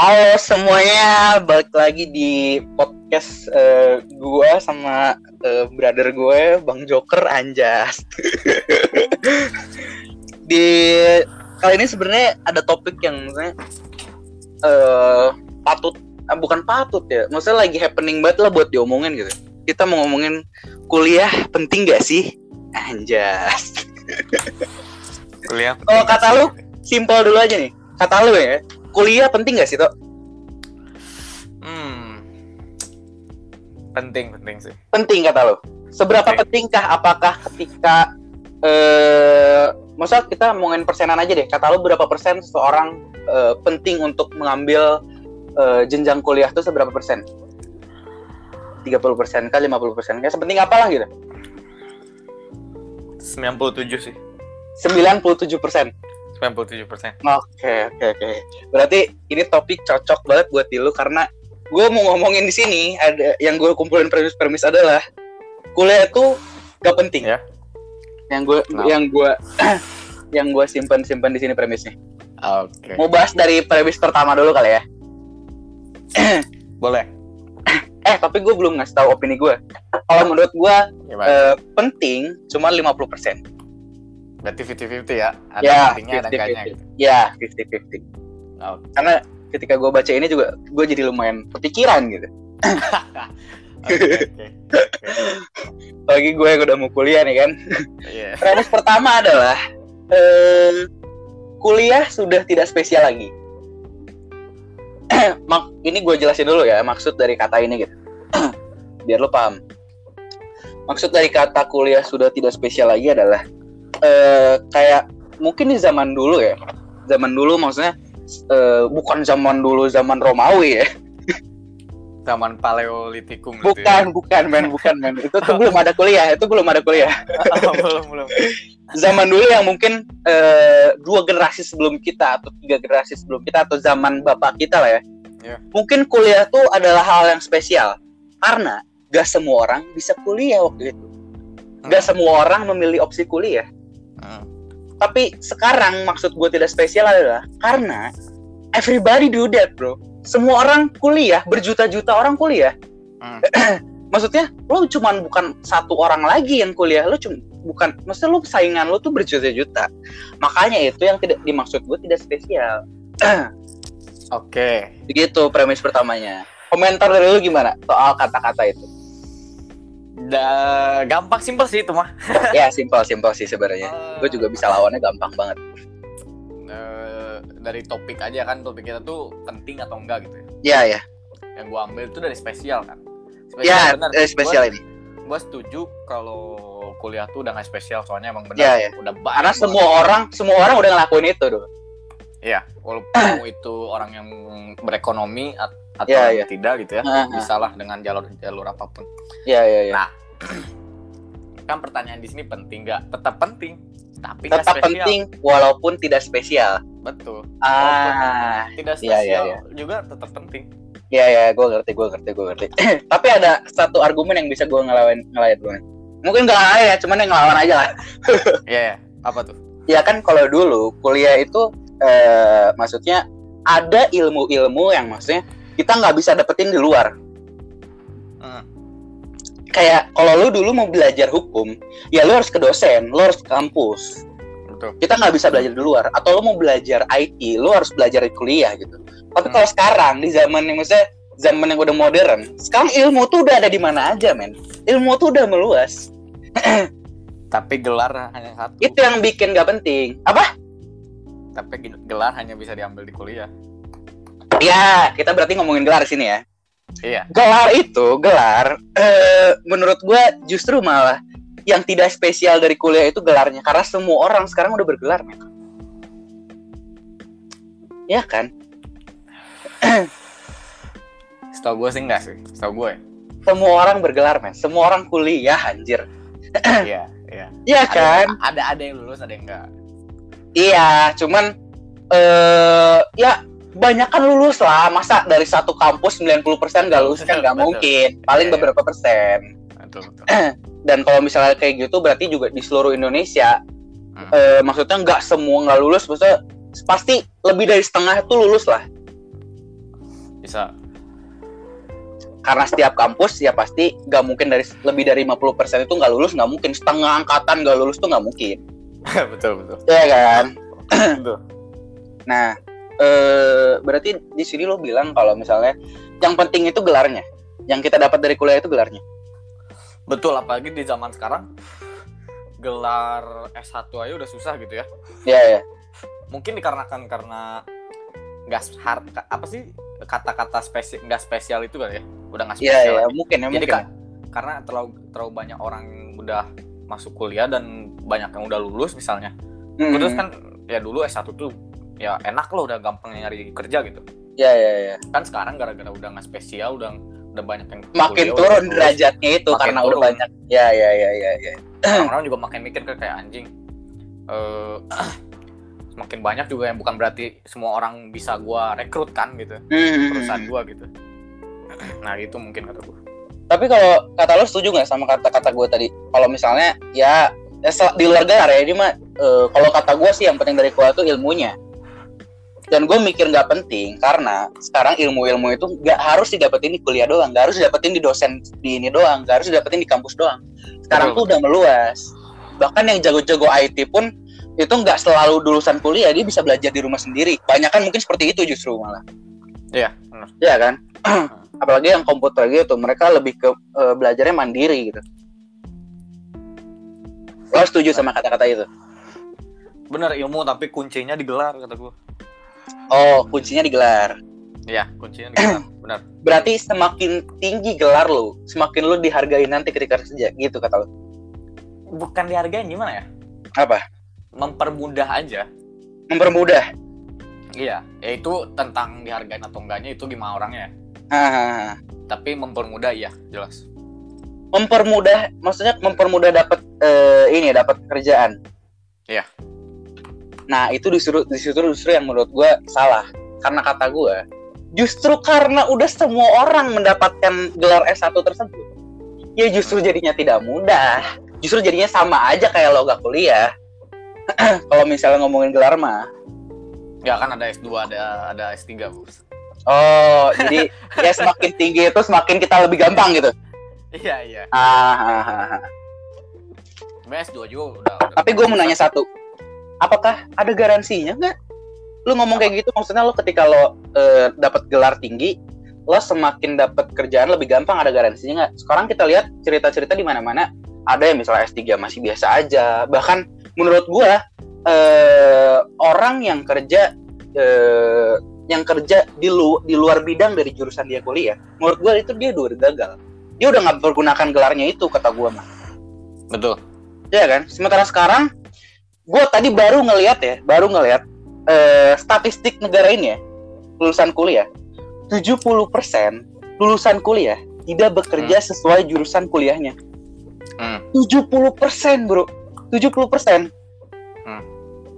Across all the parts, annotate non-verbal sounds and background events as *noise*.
Halo semuanya, balik lagi di podcast uh, gue sama uh, brother gue, Bang Joker Anjas. *laughs* di kali ini sebenarnya ada topik yang maksudnya uh, patut, uh, bukan patut ya, maksudnya lagi happening banget lah buat diomongin gitu. Kita mau ngomongin kuliah penting gak sih? Anjas. kuliah. Kalau kata lu, simpel dulu aja nih. Kata lu ya, kuliah penting gak sih toh? Hmm, penting penting sih. Penting kata lo. Seberapa Penting. pentingkah? Apakah ketika eh masa kita ngomongin persenan aja deh. Kata lo berapa persen seseorang eh, penting untuk mengambil eh, jenjang kuliah itu seberapa persen? 30 persen kah 50 persen kah sepenting apalah gitu 97 sih. 97 persen 97 persen. Oke oke oke. Berarti ini topik cocok banget buat di lu karena gue mau ngomongin di sini ada yang gue kumpulin premis-premis adalah kuliah itu gak penting. Ya. Yang gue Kenapa? yang gue *clears throat* yang gue simpan simpan di sini premisnya. Oke. Mau bahas dari premis pertama dulu kali ya. *clears throat* Boleh. *clears throat* Eh tapi gue belum ngasih tahu opini gue. Kalau menurut gue eh, penting cuma 50%. Berarti 50-50 ya. Ada ya, pentingnya ada enggaknya. gitu. Ya, 50-50. Oke. Karena ketika gue baca ini juga gue jadi lumayan kepikiran gitu. *laughs* Oke. oke. Lagi gue yang udah mau kuliah nih kan. Iya. Premis pertama adalah eh, kuliah sudah tidak spesial lagi. *clears throat* Mak, ini gue jelasin dulu ya maksud dari kata ini gitu. *clears throat* Biar lo paham. Maksud dari kata kuliah sudah tidak spesial lagi adalah eh, kayak mungkin di zaman dulu ya. Zaman dulu maksudnya eh, bukan zaman dulu zaman Romawi ya. *laughs* Zaman paleolitikum gitu Bukan, bukan men, bukan men. Itu tuh belum ada kuliah, itu belum ada kuliah. ya. *laughs* Belum belum. zaman dulu yang mungkin eh, dua generasi sebelum kita atau tiga generasi sebelum kita atau zaman bapak kita lah ya. Iya. Mungkin kuliah tuh adalah hal yang spesial karena gak semua orang bisa kuliah waktu itu. Gak semua orang memilih opsi kuliah. Hmm. Tapi sekarang maksud gue tidak spesial adalah karena everybody do that bro. Semua orang kuliah, berjuta-juta orang kuliah. Hmm. *clears throat* Maksudnya lo cuman bukan satu orang lagi yang kuliah, lo cuma bukan, maksudnya lo saingan lo tuh berjuta-juta. Makanya itu yang tidak dimaksud gue tidak spesial. *clears throat* Oke. Begitu premis pertamanya. Komentar dari lu gimana soal kata-kata itu? Da, gampang simpel sih itu mah. *laughs* ya simpel simpel sih sebenarnya. Gue juga bisa lawannya gampang banget. Eh, dari topik aja kan topik kita tuh penting atau enggak gitu ya. Ya ya. Yang gua ambil itu dari spesial kan. Ya benar. eh, spesial ini. gue setuju kalau kuliah tuh udah nggak spesial soalnya emang benar Iya, iya. udah banyak Karena banget. semua orang semua orang udah ngelakuin itu dong. Iya, walaupun *clears throat* itu orang yang berekonomi atau Iya, yang tidak gitu ya, bisa lah dengan jalur jalur apa pun. Iya iya iya. Nah, *clears throat* kan pertanyaan di sini penting nggak? Tetap penting, tapi Tetap spesial. penting walaupun tidak spesial. Betul. Ah. Tidak Iya, spesial iya, juga tetap penting. Iya ya, gue ngerti, gue ngerti, gue ngerti. *clears throat* Tapi ada satu argumen yang bisa gue ngelawan ngelawan gue. Mungkin gak ngelawan ya, cuman yang ngelawan aja lah. *laughs* Iya, iya. apa tuh? Ya kan kalau dulu kuliah itu eh, maksudnya ada ilmu-ilmu yang maksudnya kita nggak bisa dapetin di luar. Hmm. Kayak kalau lu dulu mau belajar hukum, ya lu harus ke dosen, lu harus ke kampus. Betul. Kita nggak bisa belajar di luar. Atau lu mau belajar IT, lu harus belajar di kuliah gitu. Tapi Hmm. kalau sekarang di zaman yang maksudnya zaman yang udah modern, sekarang ilmu tuh udah ada di mana aja, men. Ilmu tuh udah meluas. *clears throat* Tapi gelar hanya satu. Itu yang bikin gak penting. Apa? Tapi ge- gelar hanya bisa diambil di kuliah. Ya, kita berarti ngomongin gelar sini ya. Iya. Gelar itu, gelar, eh, menurut gua justru malah yang tidak spesial dari kuliah itu gelarnya. Karena semua orang sekarang udah bergelar, men. Ya kan? *clears throat* Setahu gue sih enggak sih. Setahu gue. Semua orang bergelar, men. Semua orang kuliah, anjir. *clears throat* Iya, iya. Iya kan? Ada, ada ada yang lulus, ada yang enggak. Iya, cuman eh ya banyak kan lulus lah. Masa dari satu kampus 90% gak lulus kan gak Betul. mungkin. Paling Iya, iya. beberapa persen. Betul, betul. *clears throat* Dan kalau misalnya kayak gitu berarti juga di seluruh Indonesia Hmm. eh, maksudnya nggak semua nggak lulus, maksudnya pasti lebih dari setengah itu lulus lah. bisa karena setiap kampus ya pasti nggak mungkin dari lebih dari 50% itu nggak lulus nggak mungkin setengah angkatan nggak lulus tuh nggak mungkin *laughs* betul betul ya kan betul *clears throat* nah eh, berarti di sini lo bilang kalau misalnya yang penting itu gelarnya. Yang kita dapat dari kuliah itu gelarnya. Betul apalagi di zaman sekarang gelar S1 aja udah susah gitu ya. Ya ya mungkin dikarenakan karena nggak hard apa sih kata-kata spesial nggak spesial itu kan ya? Udah nggak ya spesial ya lagi. mungkin ya jadi mungkin. kan karena terlalu terlalu banyak orang yang udah masuk kuliah dan banyak yang udah lulus misalnya. Hmm, terus kan ya dulu S1 tuh ya enak loh udah gampang nyari kerja gitu. Ya ya ya. Kan sekarang gara-gara udah nggak spesial udah udah banyak yang makin kuliah, turun udah derajatnya itu Makin karena udah turun. banyak. Ya ya ya ya ya. Orang-orang juga makin mikir kayak anjing eh *clears throat* semakin banyak juga yang bukan berarti semua orang bisa gua rekrut kan gitu Hmm, perusahaan gua gitu. *clears throat* Nah itu mungkin kata gua. Tapi kalau kata lo setuju nggak sama kata-kata gue tadi? Kalau misalnya ya, ya di luar gelar ya ini mah eh, kalau kata gue sih yang penting dari kuliah itu ilmunya. Dan gue mikir nggak penting karena sekarang ilmu-ilmu itu nggak harus didapetin di kuliah doang, nggak harus didapetin di dosen di ini doang, nggak harus didapetin di kampus doang. Sekarang tuh udah meluas. Bahkan yang jago-jago IT pun itu nggak selalu lulusan kuliah, dia bisa belajar di rumah sendiri. Banyak kan mungkin seperti itu justru malah. iya benar Iya kan? *clears throat* Apalagi yang komputer gitu, mereka lebih ke eh, belajarnya mandiri gitu. Lo setuju sama kata-kata itu? benar ilmu tapi kuncinya digelar kata gua Oh, kuncinya digelar. iya kuncinya digelar *clears throat* benar Berarti semakin tinggi gelar lo, semakin lo dihargai nanti ketika kerja, gitu kata lo. bukan dihargain gimana ya Apa? mempermudah aja Mempermudah. iya ya itu tentang dihargain atau enggaknya itu gimana orangnya Hahaha. tapi mempermudah iya jelas Mempermudah, maksudnya mempermudah dapat eh, ini dapat kerjaan. Iya. Nah itu disuruh disuruh justru yang menurut gue salah. Karena kata gue, justru karena udah semua orang mendapatkan gelar S1 tersebut, ya justru jadinya tidak mudah. Justru jadinya sama aja kayak lo gak kuliah. *clears throat* Kalau misalnya ngomongin gelar mah, ya kan ada S2 ada ada S3 bos oh *laughs* jadi ya semakin tinggi itu semakin kita lebih gampang gitu. iya iya Ah, ah, ah, ah. Sebenarnya S2 juga udah, udah Tapi gue mau nanya satu, apakah ada garansinya nggak? Lu ngomong kayak gitu, maksudnya lo ketika lo eh, dapat gelar tinggi, lo semakin dapat kerjaan lebih gampang ada garansinya nggak? Sekarang kita lihat cerita-cerita di mana-mana, ada yang misalnya S3 masih biasa aja, bahkan menurut gue eh, orang yang kerja eh, yang kerja di lu di luar bidang dari jurusan dia kuliah, menurut gue itu dia udah gagal. Dia udah nggak pergunakan gelarnya itu kata gue mah. betul Iya kan? Sementara sekarang gue tadi baru ngelihat ya, baru ngelihat eh, statistik negara ini ya, lulusan kuliah. 70% lulusan kuliah tidak bekerja sesuai jurusan kuliahnya. Hmm. 70%, Bro. 70%. Hmm.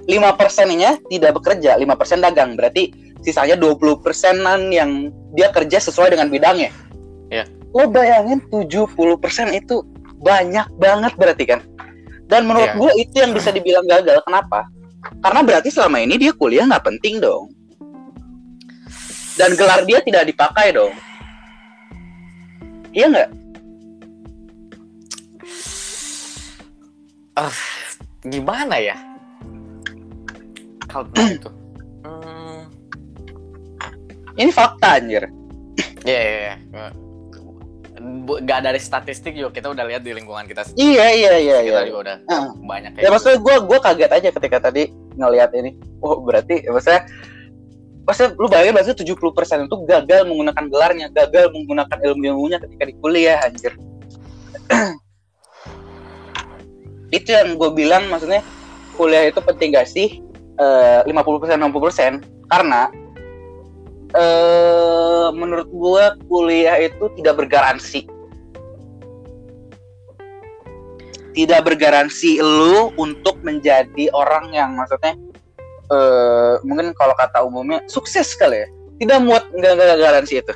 5 persennya tidak bekerja, 5 persen dagang. Berarti sisanya 20 persenan yang dia kerja sesuai dengan bidangnya. Iya. Lo bayangin 70 persen itu banyak banget berarti kan? Dan menurut Iya. gue itu yang bisa dibilang gagal. Kenapa? Karena berarti selama ini dia kuliah nggak penting dong. Dan gelar dia tidak dipakai dong. Iya nggak? gimana ya kalau *clears throat* itu hmm, Ini fakta anjir. ya ya ya Bu- nggak dari statistik juga kita udah lihat di lingkungan kita Iya iya iya iya. kita juga udah Heeh. banyak kayak Ya gitu. maksudnya gue gue kaget aja ketika tadi ngelihat ini. Oh berarti ya maksudnya Maksudnya lu bayangin berarti 70% itu gagal menggunakan gelarnya, gagal menggunakan ilmu-ilmunya ketika di kuliah anjir. *clears throat* itu yang gue bilang maksudnya kuliah itu penting gak sih? Eh, 50% 60% karena eh menurut gue kuliah itu tidak bergaransi. Tidak bergaransi lu untuk menjadi orang yang maksudnya eh mungkin kalau kata umumnya sukses kali ya. Tidak muat nggak nggak garansi itu.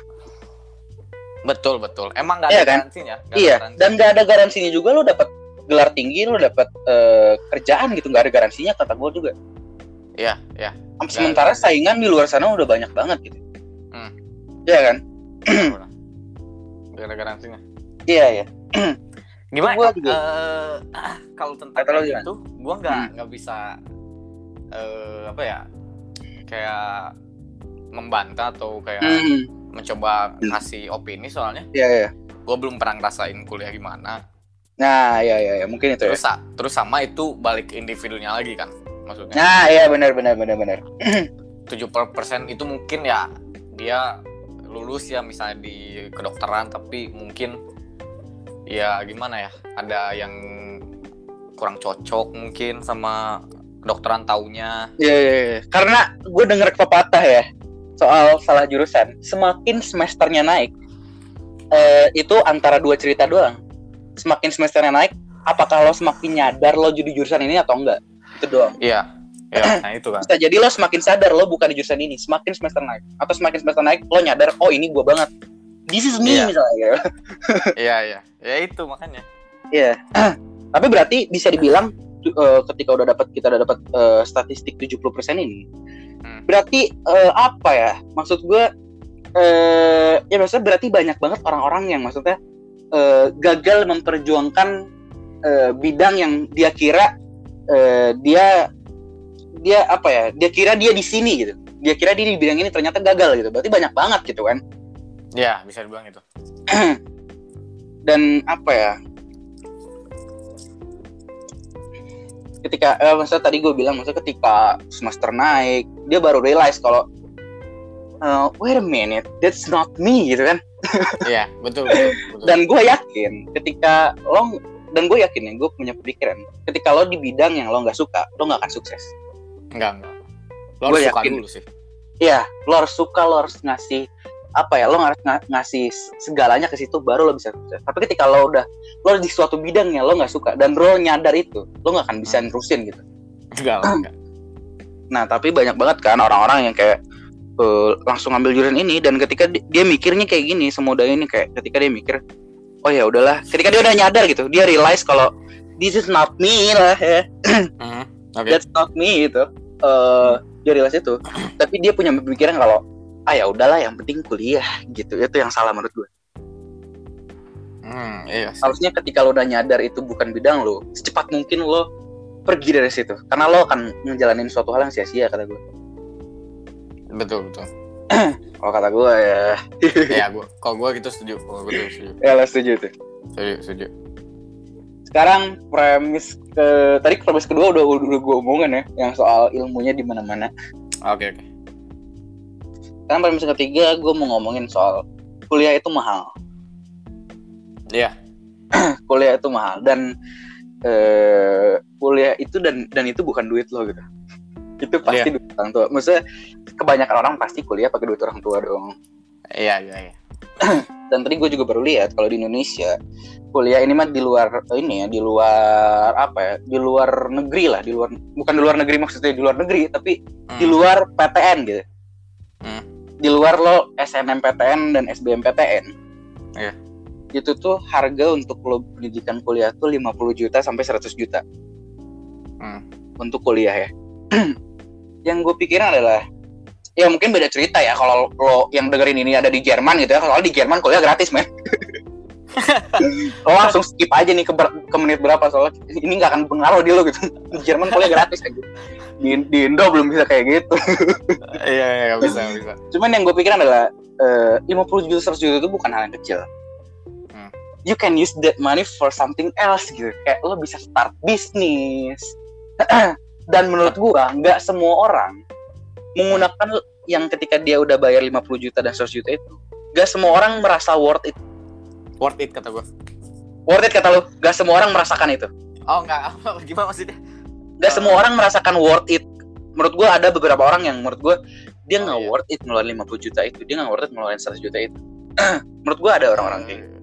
betul betul emang nggak Iya ada kan? garansinya nggak ada iya. garansi. Dan nggak ada garansinya juga lu dapat gelar tinggi, lu dapat eh, kerjaan gitu nggak ada garansinya kata gue juga. iya iya Sementara saingan di luar sana udah banyak banget gitu. Iya kan? gara-gara anjingnya Iya iya. gimana Gua juga. Ah, kalau tentang Kata kayak gitu gua nggak Hmm. nggak bisa eh apa ya kayak membantah atau kayak Hmm. mencoba ngasih opini soalnya Iya iya. gue belum pernah ngerasain kuliah gimana Nah, iya iya, iya. mungkin itu ya. terus sa- terus sama itu balik ke individunya lagi kan maksudnya Nah, iya benar benar benar benar. *clears throat* 70% itu mungkin ya dia lulus ya misalnya di kedokteran tapi mungkin ya gimana ya ada yang kurang cocok mungkin sama kedokteran taunya Iya iya. iya. Karena gue denger pepatah ya soal salah jurusan. Semakin semesternya naik, eh, itu antara dua cerita doang. Semakin semesternya naik, apakah lo semakin nyadar lo jadi jurusan ini atau enggak? Itu doang. iya iya *clears throat* nah itu kan Bisa jadi lo semakin sadar lo bukan di jurusan ini, semakin semester naik. Atau semakin semester naik, lo nyadar, oh ini gue banget. This is me Iya. misalnya. gitu. *laughs* iya iya ya itu makanya Iya. *clears throat* Tapi berarti bisa dibilang eh, ketika udah dapat kita udah dapat eh, statistik 70% ini. Hmm. Berarti eh, apa ya? Maksud gue eh ya maksudnya berarti banyak banget orang-orang yang maksudnya eh, gagal memperjuangkan eh, bidang yang dia kira eh, dia dia apa ya? Dia kira dia di sini gitu. Dia kira dia di bidang ini ternyata gagal gitu. Berarti banyak banget gitu kan. ya bisa dibilang itu *clears throat* dan apa ya ketika eh, maksudnya tadi gue bilang maksudnya ketika semester naik dia baru realize kalau eh, wait a minute that's not me gitu kan *laughs* iya betul betul, betul. dan gue yakin ketika lo dan gue yakin ya gue punya pikiran ketika lo di bidang yang lo nggak suka lo nggak akan sukses enggak enggak lo harus suka yakin. dulu sih Iya, lo harus suka, lo harus ngasih apa ya, lo harus nga- ngasih segalanya ke situ baru lo bisa sukses. Tapi ketika lo udah lo di suatu bidang yang lo nggak suka dan lo nyadar itu, lo nggak akan bisa Hmm. nerusin gitu. enggak *clears throat* enggak Nah, tapi banyak banget kan orang-orang yang kayak eh, langsung ngambil jurusan ini dan ketika di- dia mikirnya kayak gini, semudah ini kayak ketika dia mikir, oh ya udahlah, ketika dia udah nyadar gitu, dia realize kalau this is not me lah ya. Mhm. *clears throat* oke. That's not me gitu. Eh dia realize itu. Tapi dia punya pemikiran kalau ah ya udahlah yang penting kuliah gitu. Itu yang salah menurut gue Hmm, iya sih. harusnya ketika lo udah nyadar itu bukan bidang lo secepat mungkin lo pergi dari situ. Karena lo akan ngejalanin suatu hal yang sia-sia kata gue betul betul. *clears throat* Kalau kata gue ya. Ya gua kalau gua gitu setuju. Kalau gua gitu setuju. Ya lo setuju tuh. Setuju setuju sekarang premis ke tadi premis kedua udah udah gue omongin ya yang soal ilmunya di mana-mana. Oke oke. Sekarang premis ketiga gue mau ngomongin soal kuliah itu mahal. Iya. *clears throat* Kuliah itu mahal dan eh kuliah itu dan dan itu bukan duit lo gitu. Itu pasti duit orang tua. Maksudnya kebanyakan orang pasti kuliah pakai duit orang tua dong. Iya iya iya *clears throat* dan tadi gue juga baru lihat kalau di Indonesia kuliah ini mah di luar ini ya di luar apa ya di luar negeri lah di luar bukan di luar negeri maksudnya di luar negeri tapi di Hmm. luar PTN gitu Hmm. di luar lo SNMPTN dan SBMPTN Iya. itu tuh harga untuk lo pendidikan kuliah tuh 50 juta sampai 100 juta Hmm. untuk kuliah ya *clears throat* yang gue pikirin adalah ya mungkin beda cerita ya kalau lo yang dengerin ini ada di Jerman gitu ya kalau di Jerman kuliah gratis men. *laughs* Lo langsung skip aja nih ke, ber- ke menit berapa soalnya ini nggak akan pengaruh di lo gitu. Di Jerman kuliah gratis aja di, di Indo belum bisa kayak gitu. *laughs* Iya iya bisa bisa. Cuman yang gue pikirin adalah eh, 50 juta 100 juta itu bukan hal yang kecil. Hmm. you can use that money for something else gitu. Kayak lo bisa start bisnis *clears throat* dan menurut gua nggak semua orang menggunakan yang ketika dia udah bayar 50 juta dan 100 juta itu nggak semua orang merasa worth it. Worth it kata gua. Worth it kata lo nggak semua orang merasakan itu. Oh enggak. *laughs* Gimana maksudnya? Nggak semua orang merasakan worth it. Menurut gua ada beberapa orang yang menurut gua dia Oh, nggak iya. worth it ngeluarin 50 juta itu. Dia nggak worth it ngeluarin 100 juta itu. *clears throat* Menurut gua ada orang-orang kayak gitu.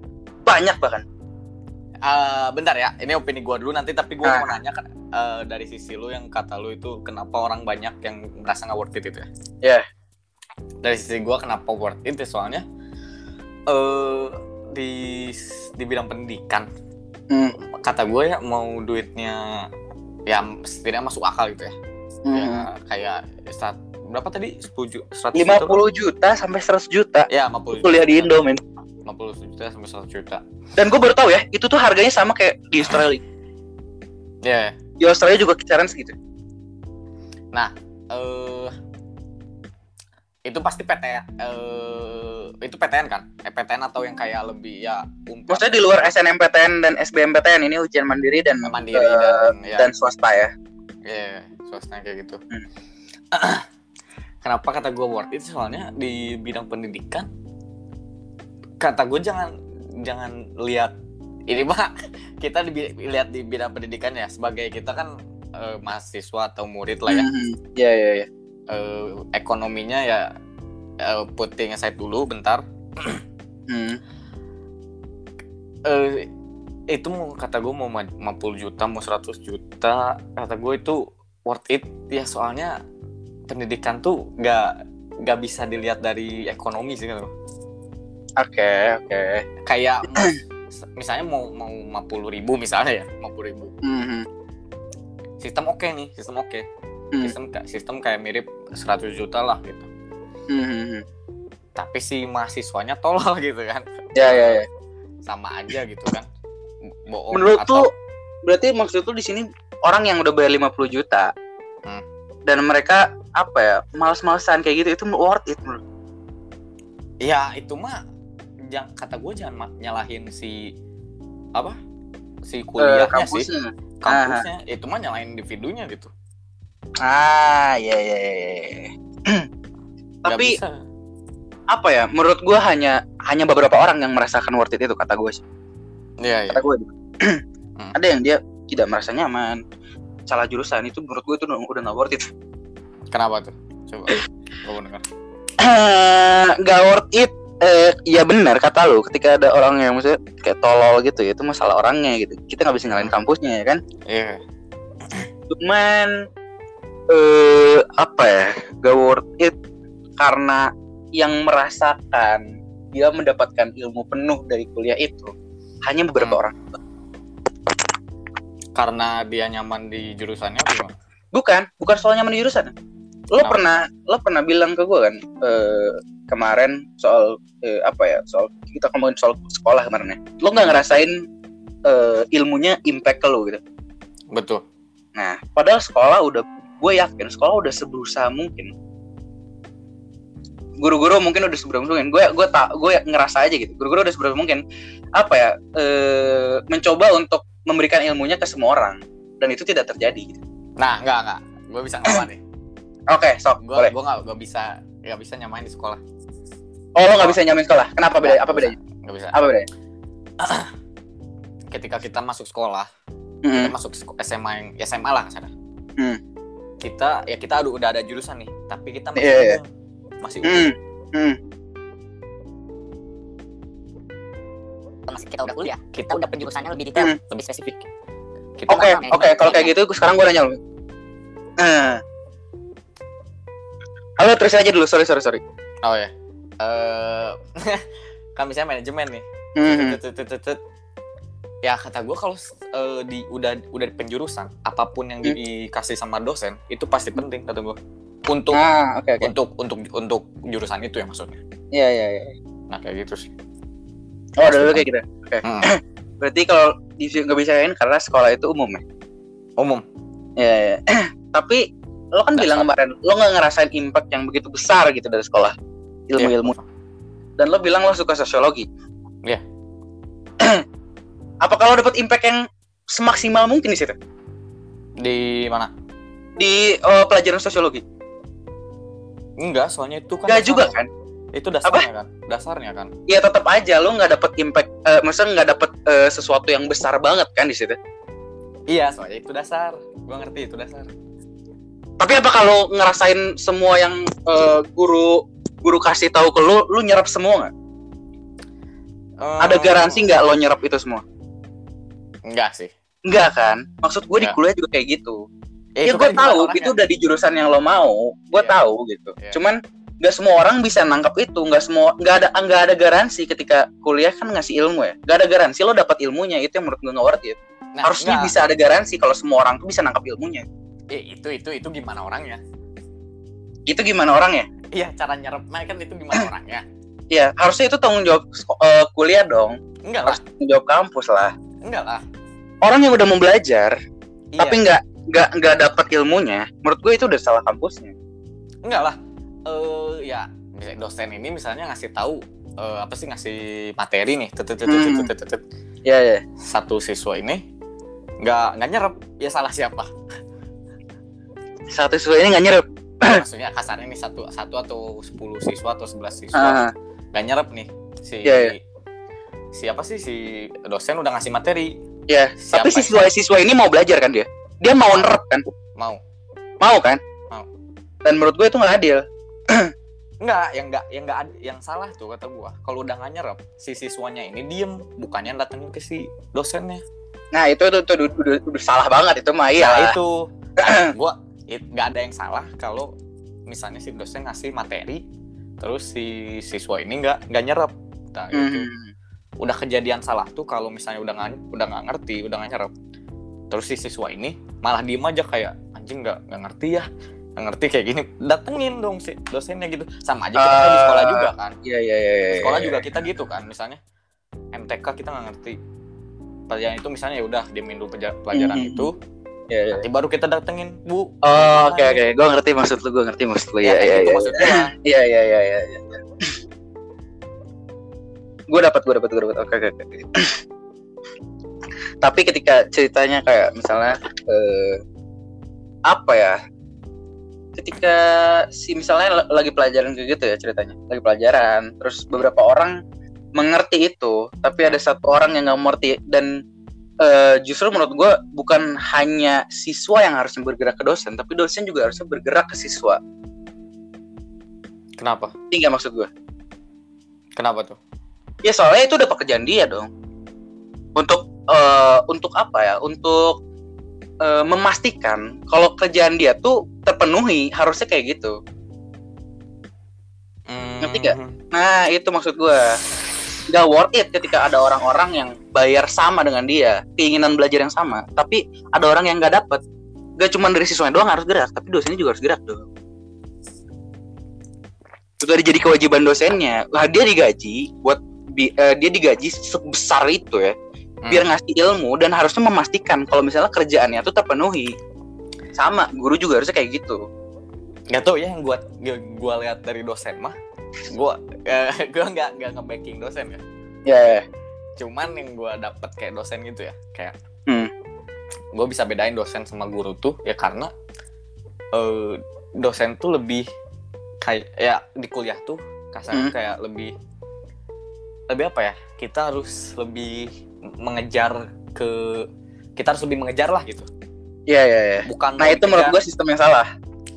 banyak bahkan Eh, bentar ya, ini opini gua dulu nanti tapi gua Ah. mau nanya kan eh, dari sisi lu yang kata lu itu kenapa orang banyak yang merasa nggak worth it itu ya? Iya. Dari sisi gua kenapa worth it ya soalnya eh di di bidang pendidikan Hmm. kata gue ya mau duitnya ya setidaknya masuk akal gitu ya. Hmm. Ya, kayak saat berapa tadi 10 juta 100 50 juta juta sampai 100 juta ya 50 juta kuliah di Indo men 50 juta sampai 100 juta. Dan gue baru tahu ya itu tuh harganya sama kayak di Australia. Ya di Australia juga kisaran segitu. Eh itu pasti PTN eh itu PTN kan? Eh, PTN atau yang kayak lebih ya umpat maksudnya di luar SNMPTN dan SBMPTN ini ujian mandiri dan mandiri eh, dan ya. dan swasta ya? Iya, swasta kayak gitu. Hmm. *clears throat* Kenapa kata gue worth it? Soalnya di bidang pendidikan, kata gue jangan jangan lihat ini mah *laughs* kita di, lihat di bidang pendidikan ya sebagai kita kan eh, mahasiswa atau murid lah ya. Mhm. ya ya ya Eh, ekonominya ya eh, putting aside dulu bentar. *clears throat* Hmm. Eh, itu mau kata gue mau ma- 50 juta mau 100 juta kata gue itu worth it ya soalnya pendidikan tuh gak gak bisa dilihat dari ekonomi sih kan oke oke kayak mau- *clears throat* misalnya mau mau 50 ribu misalnya ya 50 ribu Mhm. sistem oke nih sistem oke Hmm. sistem ka- sistem kayak mirip 100 juta lah gitu Mhm. tapi si mahasiswanya tolol *laughs* gitu kan ya ya ya sama aja gitu kan bohong menurut atau tuh berarti maksud tuh di sini orang yang udah bayar 50 juta Hmm. dan mereka apa ya males-malesan kayak gitu itu worth it menurut Ya itu mah jangan kata gue jangan nyalahin si apa? Si Eh, kuliahnya sih. kampusnya. Kampusnya. Itu mah nyalahin individunya gitu. Ah ya ya ya, tapi bisa. apa ya menurut gua hanya hanya beberapa orang yang merasakan worth it itu kata gue sih. Iya kata gue Hmm. *clears throat* ada yang dia tidak merasa nyaman salah jurusan itu menurut gue itu udah nggak worth it. Kenapa tuh? Coba gue dengar. *clears throat* Nggak worth it eh ya benar kata lu ketika ada orang yang maksudnya kayak tolol gitu ya itu masalah orangnya gitu kita nggak bisa nyalain kampusnya ya kan iya cuman eh apa ya gak worth it karena yang merasakan dia mendapatkan ilmu penuh dari kuliah itu hanya beberapa Hmm. orang karena dia nyaman di jurusannya apa gimana? bukan bukan soal nyaman di jurusan lo Kenapa? pernah lo pernah bilang ke gue kan eh, kemarin soal eh, apa ya soal kita ngomongin soal sekolah kemarin ya lo nggak ngerasain eh, ilmunya impact ke lo gitu betul Nah, padahal sekolah udah, gue yakin sekolah udah seberusaha mungkin. Guru-guru mungkin udah seberusaha mungkin. Gue gue tak gue ngerasa aja gitu. Guru-guru udah seberusaha mungkin. Apa ya? eh mencoba untuk memberikan ilmunya ke semua orang dan itu tidak terjadi. Gitu. nah enggak enggak gue bisa ngalah nih Oke, sok gue gue nggak nggak bisa nggak bisa nyamain di sekolah Oh, lo nggak bisa nyamain sekolah? Kenapa beda? Apa bedanya? nggak bisa Apa bedanya? *clears throat* ketika kita masuk sekolah Mm-mm. kita masuk SMA yang ya SMA lah sana Hmm. kita ya kita udah udah ada jurusan nih tapi kita masih Iya, iya. umum. masih Mm. Mm. masih kita udah kuliah kita udah penjurusannya lebih detail Hmm. lebih spesifik kita Oke, nggak- oke. Kalau kayak gitu, sekarang gue nanya lo. Nah. Halo, terus aja dulu. Sorry, sorry, sorry. oh ya eh *laughs* kan misalnya manajemen nih tut. ya kata gue kalau eh, di udah udah di penjurusan apa pun yang Hmm. dikasih sama dosen itu pasti penting kata gue untuk Ah, oke, oke. untuk untuk untuk jurusan itu ya maksudnya Iya, iya, iya. nah kayak gitu sih Oh, udah dulu kayak gitu. Hmm. *clears throat* Berarti kalau di nggak bisain karena sekolah itu umum ya. umum Iya, iya. *clears throat* Tapi lo kan Dasar. bilang kemarin lo nggak ngerasain impact yang begitu besar gitu dari sekolah ilmu-ilmu. Dan lo bilang lo suka sosiologi. Iya. *clears throat* Apa kalau dapat impact yang semaksimal mungkin di situ di mana di eh, pelajaran sosiologi? enggak soalnya itu kan Enggak juga kan? itu dasarnya kan dasarnya kan Ya tetap aja lo nggak dapat impact, eh, maksudnya nggak dapat eh, sesuatu yang besar banget kan di situ. iya soalnya itu dasar gua ngerti itu dasar Tapi apa kalau ngerasain semua yang eh, guru guru kasih tahu ke lo, lo nyerap semua nggak? Ada Eh, garansi nggak lo nyerap itu semua? enggak sih Enggak kan? Maksud gue di kuliah juga kayak gitu. Ya, Ya, gue kan tahu itu udah di jurusan yang lo mau. Gue Iya. tahu gitu. Iya. Cuman nggak semua orang bisa nangkap itu. Nggak semua nggak ada nggak ada garansi ketika kuliah kan ngasih ilmu ya. Nggak ada garansi lo dapat ilmunya. Itu yang menurut gue nggak worth it. Nah, Harusnya enggak. bisa ada garansi kalau semua orang tuh bisa nangkap ilmunya. Eh, itu itu itu gimana orangnya itu gimana orangnya iya cara nyerapnya kan itu gimana orangnya Iya, harusnya itu tanggung jawab eh, kuliah dong. enggak lah Harus tanggung jawab kampus lah. enggak lah Orang yang udah mau belajar, iya. tapi nggak nggak nggak dapat ilmunya, menurut gue itu udah salah kampusnya. enggak lah eh ya misalnya dosen ini misalnya ngasih tahu eh, apa sih ngasih materi nih Hmm. Iya ya. satu siswa ini nggak nggak nyerap ya salah siapa Satu siswa ini nggak nyerap. *coughs* maksudnya kasarnya nih satu satu atau 10 siswa atau 11 siswa Ah, nggak nyerap nih si Iya, iya. siapa sih si dosen udah ngasih materi ya. Siapa Tapi siswa siswa ini mau belajar kan dia? Dia mau nerap kan? mau Mau kan? Mau. Dan menurut gue itu nggak adil. *coughs* Enggak, yang enggak yang enggak yang salah tuh kata gua. Kalau udah nggak nyerap, si siswanya ini diem, bukannya datengin ke si dosennya. Nah itu itu, itu udah, udah, udah salah banget itu mah Nah, iya. itu Nah, *coughs* gua nggak ada yang salah kalau misalnya si dosen ngasih materi terus si siswa ini nggak nggak nyerap. Nah, itu Hmm. udah kejadian salah tuh kalau misalnya udah nggak udah nggak ngerti, udah nggak nyerap. Terus si siswa ini malah diem aja kayak anjing nggak nggak ngerti ya. Nggak ngerti kayak gini, datengin dong si dosennya gitu. Sama aja kita kan di sekolah Ah. juga kan. Iya iya iya. iya, sekolah iya. juga kita gitu kan misalnya MTK kita nggak ngerti pelajaran itu misalnya ya udah diemin dulu pelajaran Mhm. itu Iya, iya. nanti baru kita datengin bu Oh oke oke, gue ngerti maksud lu, gue ngerti maksud lu. Iya iya iya. maksudnya Iya iya iya iya. iya. gue dapat gue dapat gue dapat. Oke oke oke. Tapi ketika ceritanya kayak misalnya eh, apa ya? Ketika si misalnya lagi pelajaran kayak gitu ya ceritanya, lagi pelajaran, terus beberapa orang mengerti itu, tapi ada satu orang yang nggak mengerti dan eh, justru menurut gue bukan hanya siswa yang harusnya bergerak ke dosen, tapi dosen juga harusnya bergerak ke siswa. kenapa Tinggal maksud gue. kenapa tuh Ya soalnya itu udah pekerjaan dia dong. Untuk eh, untuk apa ya? Untuk eh, memastikan kalau kerjaan dia tuh terpenuhi, harusnya kayak gitu. Ngerti nggak? Hmm, Nah, itu maksud gua. Gak worth it ketika ada orang-orang yang bayar sama dengan dia, keinginan belajar yang sama, tapi ada orang yang nggak dapet. Gak cuma dari siswanya doang harus gerak, tapi dosennya juga harus gerak dong. Itu udah jadi kewajiban dosennya. Lah dia digaji buat bi- eh, dia digaji sebesar itu ya, hmm. biar ngasih ilmu dan harusnya memastikan kalau misalnya kerjaannya tuh terpenuhi. Sama, guru juga harusnya kayak gitu. nggak tahu ya yang gua, gua lihat dari dosen mah gua eh, *laughs* gua nggak nggak nge-backing dosen ya Ya, cuman yang gua dapet kayak dosen gitu ya kayak Hmm. gue bisa bedain dosen sama guru tuh ya karena eh, dosen tuh lebih kayak ya di kuliah tuh kasarnya Hmm. kayak lebih lebih apa ya kita harus lebih mengejar ke kita harus lebih mengejar lah gitu ya, ya, ya. bukan Nah itu menurut gua sistem yang salah.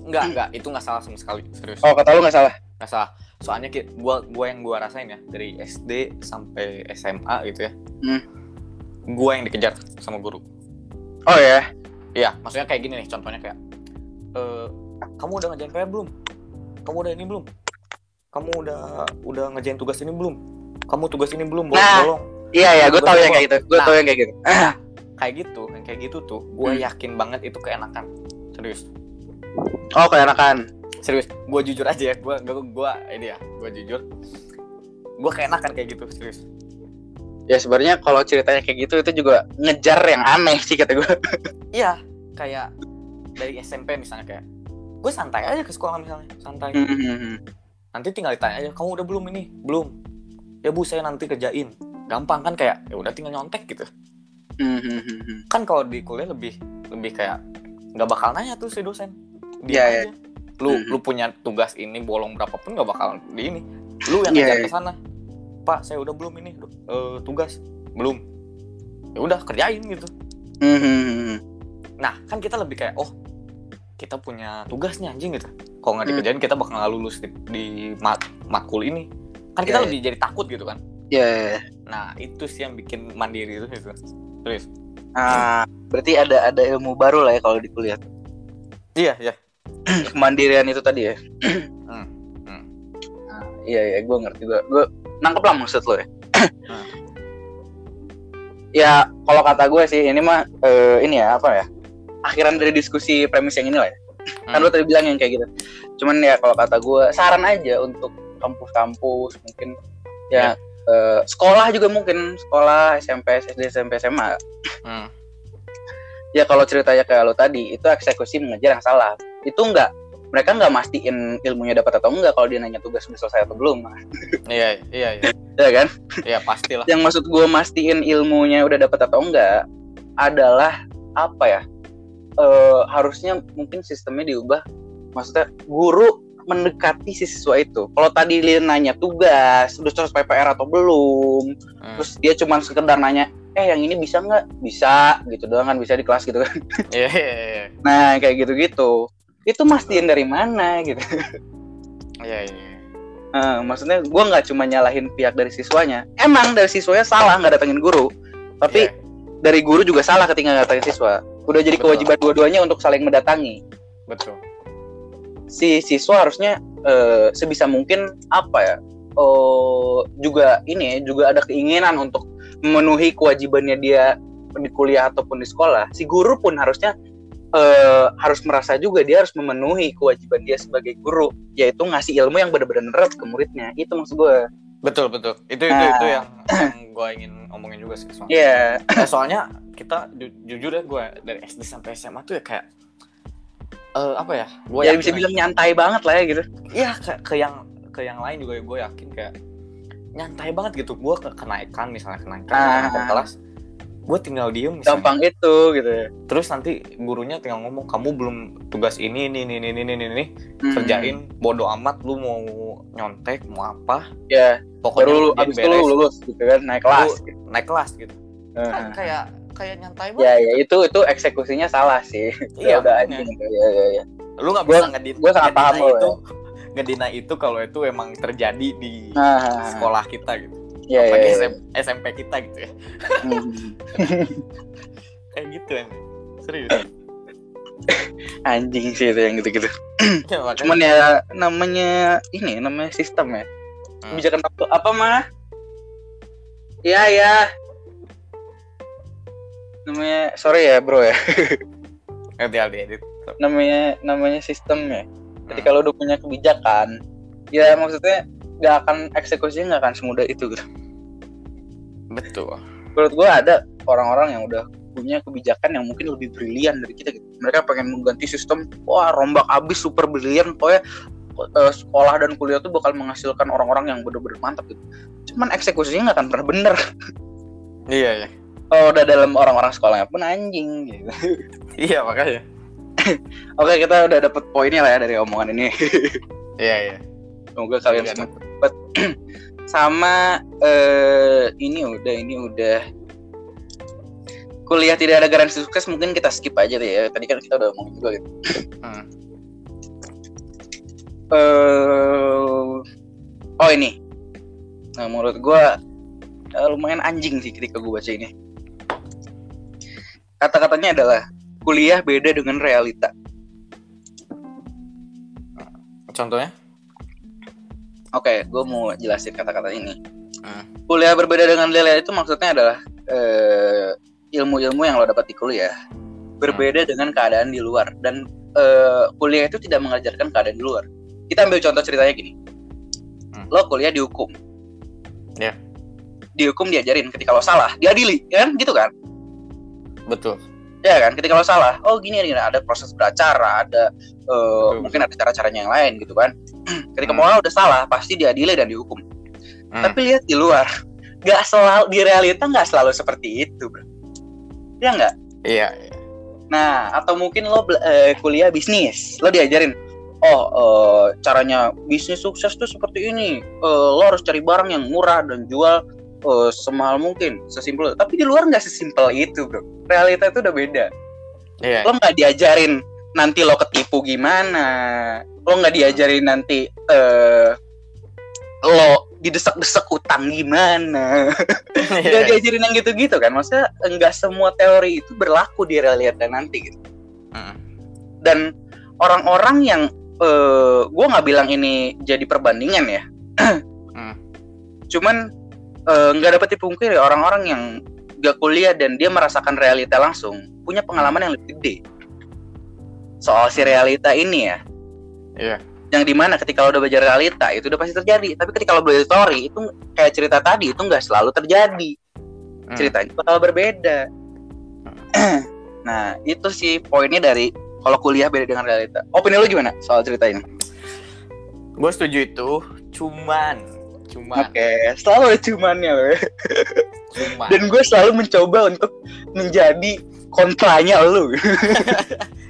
enggak enggak itu nggak salah sama sekali serius Oh kata lu nggak salah? nggak salah soalnya ki- gua yang gua rasain ya dari SD sampai SMA gitu ya Hmm. gua yang dikejar sama guru Oh ya. Iya, maksudnya kayak gini nih contohnya kayak eh kamu udah ngerjain PR belum? Kamu udah ini belum? Kamu udah udah ngerjain tugas ini belum? Kamu tugas ini belum? Bolong, Nah. bolong. Iya ya, gue Gua tahu tahu. yang kayak gitu. Gue Nah. tahu yang kayak gitu. Kayak gitu, yang kayak gitu tuh, gue Hmm. yakin banget itu keenakan. Serius, Oh keenakan. Serius. Gue jujur aja ya, gue gue gue ini ya, gue jujur. Gue keenakan kayak gitu, serius. Ya sebenarnya kalau ceritanya kayak gitu itu juga ngejar yang aneh sih kata gue. Iya, kayak dari SMP misalnya kayak gue santai aja ke sekolah misalnya, santai. Hmm. nanti tinggal ditanya aja kamu udah belum ini belum ya bu saya nanti kerjain gampang kan kayak ya udah tinggal nyontek gitu Hmm. kan kalau di kuliah lebih lebih kayak nggak bakal nanya tuh si dosen dia iya. aja lu Mhm. lu punya tugas ini bolong berapapun nggak bakal di ini lu yang Iya, ngejar iya. ke sana pak saya udah belum ini eh, tugas belum ya udah kerjain gitu Hmm. nah kan kita lebih kayak oh kita punya tugas nih anjing gitu kalau nggak Hmm. dikerjain kita bakal nggak lulus di, di mat, matkul ini kan kita Iya, iya. lebih jadi takut gitu kan Ya. Nah, itu sih yang bikin mandiri itu gitu. Serius. Ah, berarti ada ada ilmu baru lah ya kalau di kuliah. Iya, iya. *clears throat* Kemandirian itu tadi ya. *clears throat* Hmm, hmm. Nah, iya iya, gue ngerti gue. Gue nangkep lah maksud lo ya. Hmm. *clears throat* ya kalau kata gue sih ini mah eh, ini ya apa ya? Akhiran dari diskusi premis yang ini lah ya. kan lu tadi bilang yang kayak gitu cuman ya kalau kata gue saran aja untuk kampus-kampus mungkin ya eh, sekolah juga mungkin sekolah SMP SD SMP SMA Hmm. ya kalau ceritanya kayak lo tadi itu eksekusi mengejar yang salah itu enggak mereka nggak mastiin ilmunya dapat atau enggak kalau dia nanya tugas udah selesai atau belum Iya, iya, iya. *laughs* ya kan Iya, pastilah. yang maksud gue mastiin ilmunya udah dapat atau enggak adalah apa ya Eh harusnya mungkin sistemnya diubah maksudnya guru mendekati si siswa itu kalau tadi dia nanya tugas udah selesai PPR atau belum Hmm. terus dia cuma sekedar nanya eh yang ini bisa nggak bisa gitu doang kan bisa di kelas gitu kan Iya, iya, iya. nah kayak gitu-gitu itu mastiin dari mana gitu Iya, iya. Eh, maksudnya gue nggak cuma nyalahin pihak dari siswanya emang dari siswanya salah nggak datengin guru tapi Iya. dari guru juga salah ketika nggak datengin siswa udah jadi Betul. kewajiban dua-duanya untuk saling mendatangi Betul. si siswa harusnya eh, sebisa mungkin apa ya oh juga ini juga ada keinginan untuk memenuhi kewajibannya dia di kuliah ataupun di sekolah si guru pun harusnya eh, harus merasa juga dia harus memenuhi kewajiban dia sebagai guru yaitu ngasih ilmu yang benar-benar berat ke muridnya itu maksud gue Betul, betul. Itu itu Nah. itu yang yang gue ingin omongin juga sih soalnya. Iya Eh, soalnya kita ju- jujur ya gue dari SD sampai SMA tuh ya kayak eh apa ya? Gue ya bisa bilang nyantai banget lah ya gitu Iya, ke, ke yang ke yang lain juga gue yakin kayak nyantai banget gitu. Gue ke kenaikan misalnya kenaikan Ah. ke kelas, gue tinggal diem misalnya. gampang itu gitu ya Terus nanti gurunya tinggal ngomong kamu belum tugas ini ini ini ini ini ini. Hmm. kerjain bodoh amat lu mau nyontek mau apa ya pokoknya baru lu abis itu lu lulus gitu kan naik kelas gitu. naik kelas gitu kan Heeh. kayak kayak nyantai ya banget ya itu itu eksekusinya salah sih Iya, *laughs* ya udah anjing gitu. ya ya ya lu nggak bisa ngedin gua sangat paham itu ngedina itu kalau itu emang terjadi di Nah, sekolah kita gitu ya, ya, apalagi ya. SM- SMP kita gitu ya? Hmm. kayak gitu kan serius. *laughs* Anjing sih itu yang gitu-gitu. Ya, makanya- cuman ya namanya ini namanya sistem ya. Hmm. kebijakan waktu apa mah ya ya namanya sorry ya bro ya. *laughs* Nanti Aldi edit. Namanya namanya sistem ya. Ketika lo udah punya kebijakan ya maksudnya nggak akan eksekusinya nggak akan semudah itu gitu betul menurut gua ada orang-orang yang udah punya kebijakan yang mungkin lebih brilian dari kita gitu. Mereka pengen mengganti sistem, wah rombak abis super brilian, pokoknya eh, sekolah dan kuliah tuh bakal menghasilkan orang-orang yang bener-bener mantap gitu. Cuman eksekusinya nggak akan pernah bener. iya iya Oh, udah dalam orang-orang sekolahnya pun anjing gitu. iya makanya *laughs* Oke, kita udah dapet poinnya lah ya dari omongan ini. iya iya Semoga kalian Udah semua dapat. *clears throat* Sama eh ini udah ini udah kuliah tidak ada garansi sukses mungkin kita skip aja deh ya. Tadi kan kita udah ngomongin juga gitu. Hmm. eh oh ini. Nah, menurut gua eh, lumayan anjing sih ketika gua baca ini. Kata-katanya adalah kuliah beda dengan realita. contohnya Oke, gue mau jelasin kata-kata ini. Hmm. Kuliah berbeda dengan realita itu maksudnya adalah eh, ilmu-ilmu yang lo dapat di kuliah berbeda dengan keadaan di luar dan eh, kuliah itu tidak mengajarkan keadaan di luar. Kita ambil contoh ceritanya gini. Hmm. Lo kuliah di hukum. Ya. Di hukum diajarin ketika lo salah, diadili, kan? Gitu kan? betul Ya kan? Ketika lo salah, oh gini gini ada proses beracara, ada eh, Betul, mungkin ada cara-caranya yang lain gitu kan. Ketika Hmm. mau udah salah, pasti diadili dan dihukum. Hmm. Tapi lihat di luar, nggak selalu di realita nggak selalu seperti itu, bro. Ya nggak? iya iya. Nah, atau mungkin lo eh, kuliah bisnis, lo diajarin, oh eh, caranya bisnis sukses tuh seperti ini. Eh, lo harus cari barang yang murah dan jual eh, semahal mungkin, sesimpel. Tapi di luar nggak sesimpel itu, bro. Realita itu udah beda. iya Lo nggak diajarin nanti lo ketipu gimana. Lo nggak diajarin nanti eh lo didesak-desak utang gimana. *laughs* Iya. Gak diajarin yang gitu-gitu kan maksudnya enggak semua teori itu berlaku di realita nanti gitu Hmm. dan orang-orang yang eh gue nggak bilang ini jadi perbandingan ya Hmm. cuman eh, nggak dapat dipungkiri orang-orang yang gak kuliah dan dia merasakan realita langsung punya pengalaman yang lebih gede soal si realita ini ya. Iya. yang di mana ketika lo udah belajar realita itu udah pasti terjadi. Tapi ketika lo belajar teori itu kayak cerita tadi itu nggak selalu terjadi. Hmm. ceritanya bakal berbeda. *clears throat* Nah itu sih poinnya dari kalau kuliah beda dengan realita. Opini lo gimana soal cerita ini? Gue setuju itu, cuman, cuman, oke selalu ada cumannya ya. cuman. dan gue selalu mencoba untuk menjadi kontranya lo *laughs*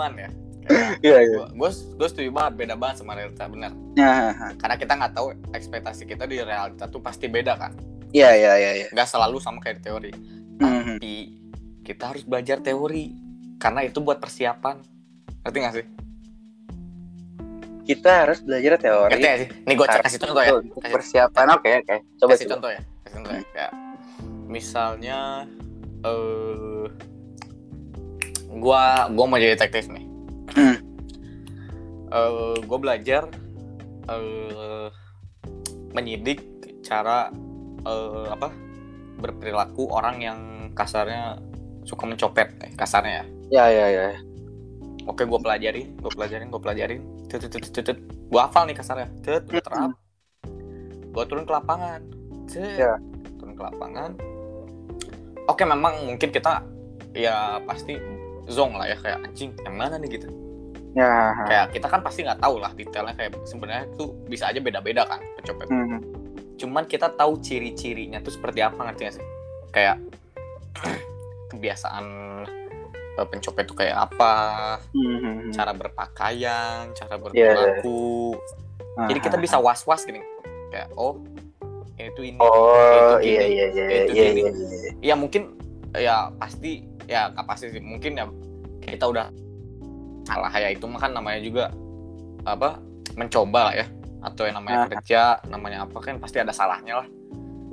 cuman ya *laughs* Iya, iya. gue setuju banget beda banget sama realita benar Nah, karena kita nggak tahu ekspektasi kita di realita tuh pasti beda kan iya iya iya iya. nggak selalu sama kayak di teori Mhm. tapi kita harus belajar teori karena itu buat persiapan ngerti nggak sih Kita harus belajar teori. ngerti sih nih gue kasih contoh ya kasih, persiapan. Oke oke. Coba kasih coba. contoh ya kasih contoh ya kayak misalnya eh gua gua mau jadi detektif nih. Hmm. eh gue belajar eh menyidik cara eh, apa berperilaku orang yang kasarnya suka mencopet eh, kasarnya ya. Ya ya ya. oke gue pelajarin gue pelajarin gue pelajarin. Tut tut tut tut gue hafal nih kasarnya. Tut udah terap. Gue turun ke lapangan. Tut, Ya. turun ke lapangan. Oke memang mungkin kita ya pasti zong lah ya kayak anjing yang mana nih gitu Ya. kayak kita kan pasti nggak tahu lah detailnya kayak sebenarnya tuh bisa aja beda-beda kan pencopet Mhm. cuman kita tahu ciri-cirinya tuh seperti apa ngerti gak sih kayak *clears throat* kebiasaan eh, pencopet tuh kayak apa Mhm. cara berpakaian cara Iya, berperilaku jadi kita Aha. bisa was-was gini kayak oh itu ini Oh itu iya gini, iya iya itu iya gini. iya. iya. ya mungkin ya pasti ya sih mungkin ya kita udah salah ya itu mah kan namanya juga apa mencoba ya atau yang namanya Ah. kerja namanya apa kan pasti ada salahnya lah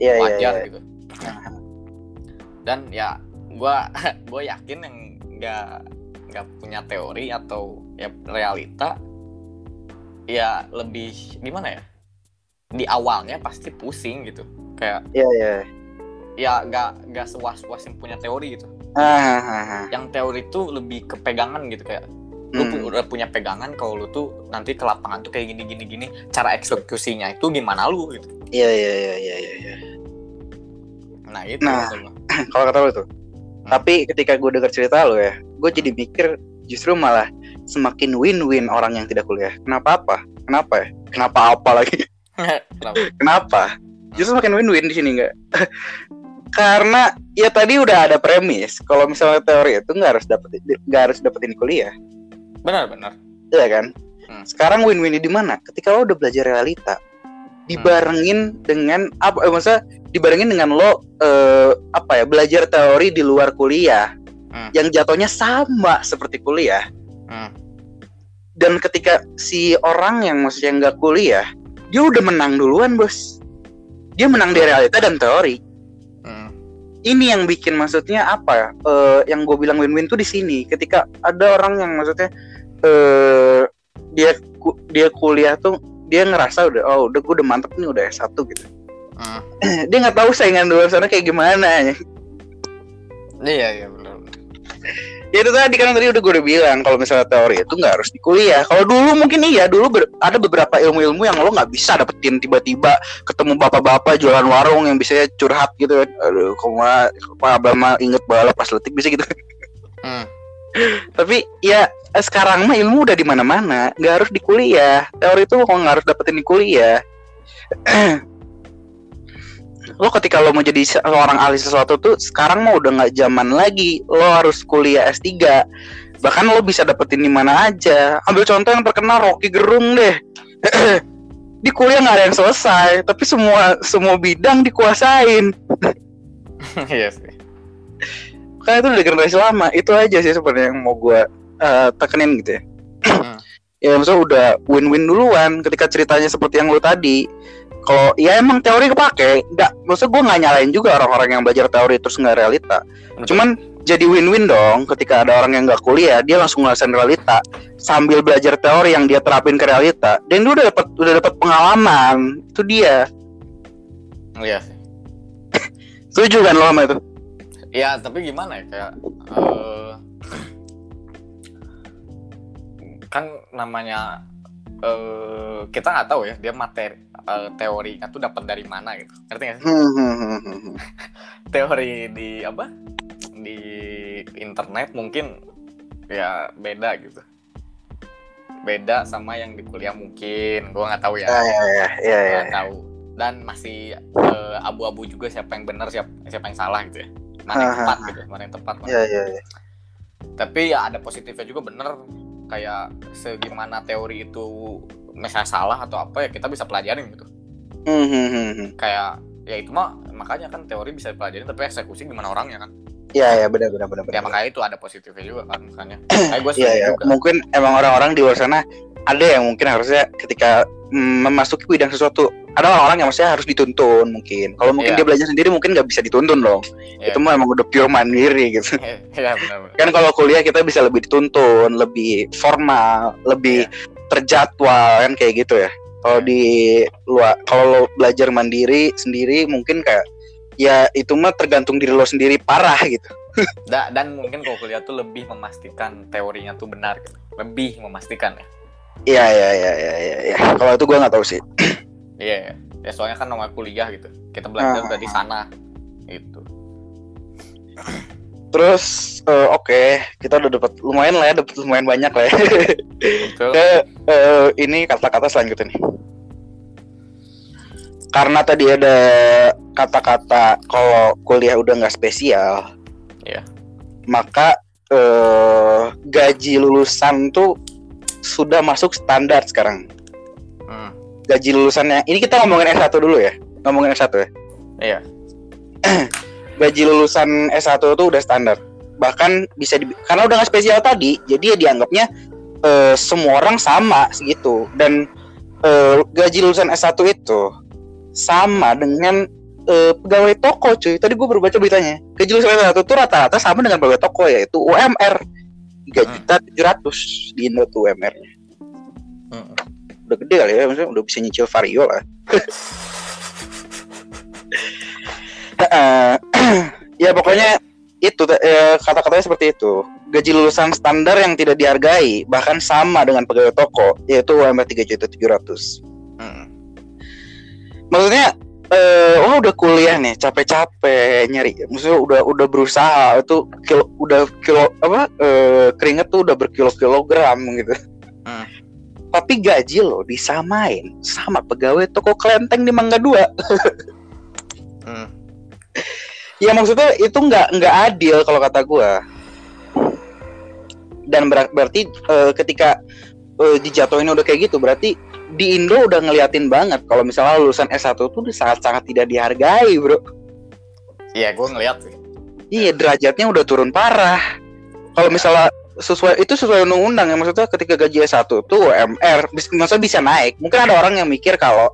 Iya iya. wajar iya. gitu Aha. dan ya gua *laughs* gue yakin yang nggak nggak punya teori atau ya realita ya lebih gimana ya di awalnya pasti pusing gitu kayak Iya iya. ya nggak nggak sewas was yang punya teori gitu Ah, ah, ah. yang teori itu lebih kepegangan gitu kayak lu Hmm. udah punya pegangan kalau lu tuh nanti ke lapangan tuh kayak gini gini gini cara eksekusinya itu gimana lu gitu Iya iya iya iya iya. iya. nah itu Nah. *clears throat* Kalau kata lo tuh. Tapi ketika gue denger cerita lo ya, gue jadi mikir justru malah semakin win-win orang yang tidak kuliah. Kenapa apa? Kenapa ya? Kenapa apa lagi? *laughs* Kenapa? Kenapa? Justru makin win-win di sini nggak? *laughs* Karena ya tadi udah ada premis kalau misalnya teori itu nggak harus dapetin nggak harus dapetin kuliah, benar benar ya kan? Hmm. Sekarang win-win di mana? Ketika lo udah belajar realita, dibarengin dengan apa? Eh, maksudnya dibarengin dengan lo eh, apa ya? Belajar teori di luar kuliah, Hmm. yang jatuhnya sama seperti kuliah. Hmm. Dan ketika si orang yang maksudnya nggak kuliah, dia udah menang duluan bos. Dia menang di realita dan teori. Ini yang bikin maksudnya apa ya? Eh, yang gue bilang win-win tuh di sini. Ketika ada orang yang maksudnya eh dia ku- dia kuliah tuh dia ngerasa udah oh udah gue udah mantep nih udah S1 gitu. Hmm. *clears throat* dia nggak tahu saingan di luar sana kayak gimana. iya iya benar Ya itu tadi kan tadi udah gue udah bilang kalau misalnya teori itu nggak harus di kuliah. Kalau dulu mungkin iya, dulu ber- ada beberapa ilmu-ilmu yang lo nggak bisa dapetin tiba-tiba ketemu bapak-bapak jualan warung yang bisa curhat gitu kan. Aduh, koma Pak Abama inget balap pas letik bisa gitu. Hmm. Tapi ya eh, sekarang mah ilmu udah di mana-mana, nggak harus di kuliah. Teori itu kok nggak harus dapetin di kuliah. *clears throat* lo ketika lo mau jadi seorang ahli sesuatu tuh sekarang mah udah nggak zaman lagi. Lo harus kuliah S3. Bahkan lo bisa dapetin di mana aja. Ambil contoh yang terkenal Rocky Gerung deh. *clears throat* di kuliah nggak ada yang selesai, tapi semua semua bidang dikuasain. *laughs* iya sih Karena itu udah generasi lama. Itu aja sih sebenarnya yang mau gue eh, tekenin gitu ya. Hmm. Ya maksudnya udah win-win duluan ketika ceritanya seperti yang lu tadi. Kalau ya emang teori kepake nggak maksudnya gue nggak nyalain juga orang-orang yang belajar teori terus nggak realita. Cuman jadi win-win dong ketika ada orang yang nggak kuliah dia langsung ngerasain realita. Sambil belajar teori yang dia terapin ke realita. Dan dia udah dapat udah dapat pengalaman. Itu dia. Iya. *laughs* Setuju kan lo sama itu? Ya tapi gimana ya kayak eh, kan namanya eh kita nggak tahu ya dia materi eh, teorinya tuh dapat dari mana gitu. Ngerti nggak sih? Hmm, hmm, hmm, *laughs* teori di apa? Di internet mungkin ya beda gitu. Beda sama yang di kuliah mungkin. Gua nggak tahu ya. Ah, ya, ya, ya, ya. nggak tahu. Dan masih eh, abu-abu juga siapa yang benar siapa siapa yang salah gitu ya. Mana yang Ah, tepat ah, gitu mana yang tepat mana Ya, ya, ya. tapi ya ada positifnya juga bener kayak segimana teori itu misalnya salah atau apa ya kita bisa pelajarin gitu. Hmm, hmm, hmm, kayak ya itu mah makanya kan teori bisa dipelajarin tapi eksekusi gimana orangnya kan? Ya, ya, benar, benar, benar. ya makanya itu ada positifnya juga kan makanya. *clears throat* Kayak gue Iya, setuju ya. juga. Mungkin emang orang-orang di luar sana ada yang mungkin harusnya ketika mm, memasuki bidang sesuatu ada orang-orang yang maksudnya harus dituntun mungkin. Kalau mungkin Iya. dia belajar sendiri mungkin nggak bisa dituntun dong. Iya. Itu mah emang udah pure mandiri gitu. Iya benar Kan kalau kuliah kita bisa lebih dituntun, lebih formal, lebih terjadwal kan kayak gitu ya. Kalau Iya. di luar kalau belajar mandiri sendiri mungkin kayak ya itu mah tergantung diri lo sendiri parah gitu. *laughs* Da- dan mungkin kalau kuliah tuh lebih memastikan teorinya tuh benar gitu. lebih memastikan ya Iya iya iya iya iya. Ya. Kalau itu gua nggak tahu sih. *clears throat* iya ya. ya soalnya kan namanya kuliah gitu kita belajar Ah. udah di sana gitu Terus eh, oke, kita udah dapat lumayan lah ya, dapat lumayan banyak lah ya. betul *laughs* eh, ini kata-kata selanjutnya nih. Karena tadi ada kata-kata kalau kuliah udah nggak spesial, Iya. maka eh, gaji lulusan tuh sudah masuk standar sekarang. Gaji lulusannya, ini kita ngomongin S1 dulu ya, ngomongin S1 ya. iya *clears throat* gaji lulusan S1 itu udah standar. Bahkan bisa di, karena udah nggak spesial tadi, jadi ya dianggapnya eh, semua orang sama segitu. Dan eh, gaji lulusan S1 itu sama dengan eh, pegawai toko cuy. Tadi gue baru baca beritanya. Gaji lulusan S1 itu rata-rata sama dengan pegawai toko yaitu UMR 3 Hmm. juta 700 di Indo tuh UMR-nya. Hmm. Udah gede kali ya, maksudnya udah bisa nyicil vario lah. *laughs* Eh, *clears throat* ya pokoknya itu eh, kata-katanya seperti itu. Gaji lulusan standar yang tidak dihargai bahkan sama dengan pegawai toko yaitu UMR 3 juta 700. Hmm. Maksudnya eh oh udah kuliah nih capek-capek nyari maksudnya udah udah berusaha itu kilo udah kilo apa eh, keringet tuh udah berkilo-kilogram gitu Hmm. Tapi gaji lo disamain sama pegawai toko kelenteng di Mangga Dua. Hmm. ya maksudnya itu nggak nggak adil kalau kata gua. Dan ber- berarti eh, ketika eh, dijatuhin udah kayak gitu berarti di Indo udah ngeliatin banget kalau misalnya lulusan S1 tuh sangat-sangat tidak dihargai bro. Iya gue ngeliat sih. Iya derajatnya udah turun parah. Kalau misalnya sesuai itu sesuai undang-undang ya maksudnya ketika gaji S1 tuh UMR bis- maksudnya bisa naik. Mungkin ada orang yang mikir kalau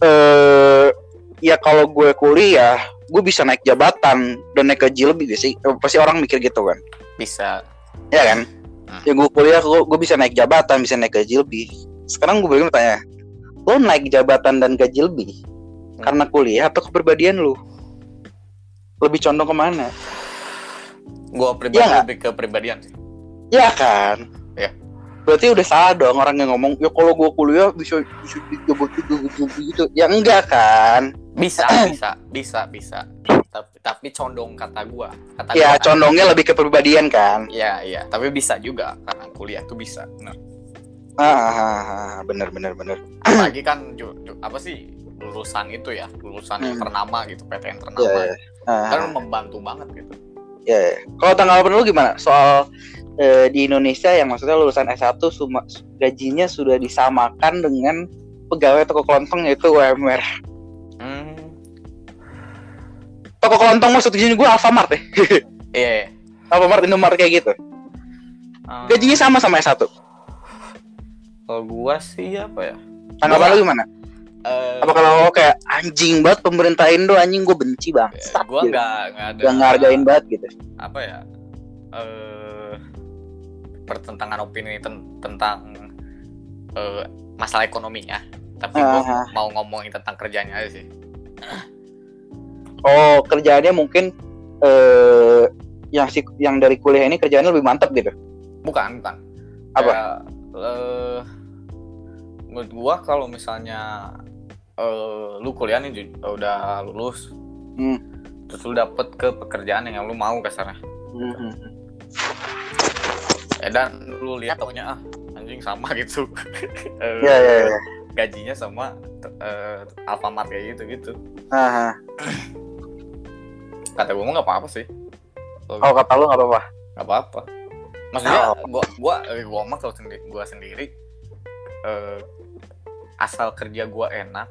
eh ya kalau gue kuliah gue bisa naik jabatan dan naik gaji lebih sih? Eh, pasti orang mikir gitu kan? Bisa. Ya kan? Hmm. ya gue kuliah gue, gue bisa naik jabatan bisa naik gaji lebih. Sekarang gue bingung tanya lo naik jabatan dan gaji lebih Hmm. karena kuliah atau kepribadian lu lebih condong ke mana? Gue pribadi nggak? lebih ke pribadian sih ya kan? Iya. berarti udah salah dong orang yang ngomong ya kalau gue kuliah bisa bisa dijabat gitu gitu. Ya enggak kan? Bisa *clears throat* bisa bisa bisa. Tapi tapi condong kata gua kata ya gua. kan. condongnya lebih ke kepribadian kan? Iya iya. Tapi bisa juga karena kuliah tuh bisa. Nah, ah, ah, ah, bener bener bener. *clears throat* Apalagi kan ju- ju- apa sih lulusan itu ya lulusan yang Hmm. ternama gitu PTN ya ternama. Ya Ah, kan membantu banget gitu. Ya, ya. kalau tanggapan lu gimana soal eh, di Indonesia yang maksudnya lulusan S1 suma, gajinya sudah disamakan dengan pegawai toko kelontong yaitu UMR hmm. toko kelontong maksudnya gue Alfamart ya. *laughs* Iya iya. Alfamart Indomaret kayak gitu. Eh, gajinya sama sama S1 kalau gua sih apa ya? Tanggapan lu gimana? Eh, apa kalau kayak anjing banget pemerintah Indo anjing gue benci bang ya, gua nggak nggak ada gak ngehargain banget gitu. Apa ya? Eh pertentangan opini ten- tentang eh, masalah ekonominya tapi gua Aha. mau ngomongin tentang kerjanya aja sih oh kerjaannya mungkin eh yang si yang dari kuliah ini kerjaannya lebih mantap gitu bukan bukan Apa? Kayak eh menurut gua kalau misalnya eh lu kuliah nih udah lulus Hmm. terus lu dapet ke pekerjaan yang lu mau kasarnya Mhm. Eh dan lu lihat taunya ah anjing sama *laughs* gitu Eh, Iya iya iya. gajinya sama eh Alfamart kayak gitu gitu Aha. kata gue mau nggak apa-apa sih Oh kata lu nggak apa-apa. nggak apa-apa maksudnya Oh. gua gua eh, gua mah kalau sendiri gua sendiri eh, asal kerja gua enak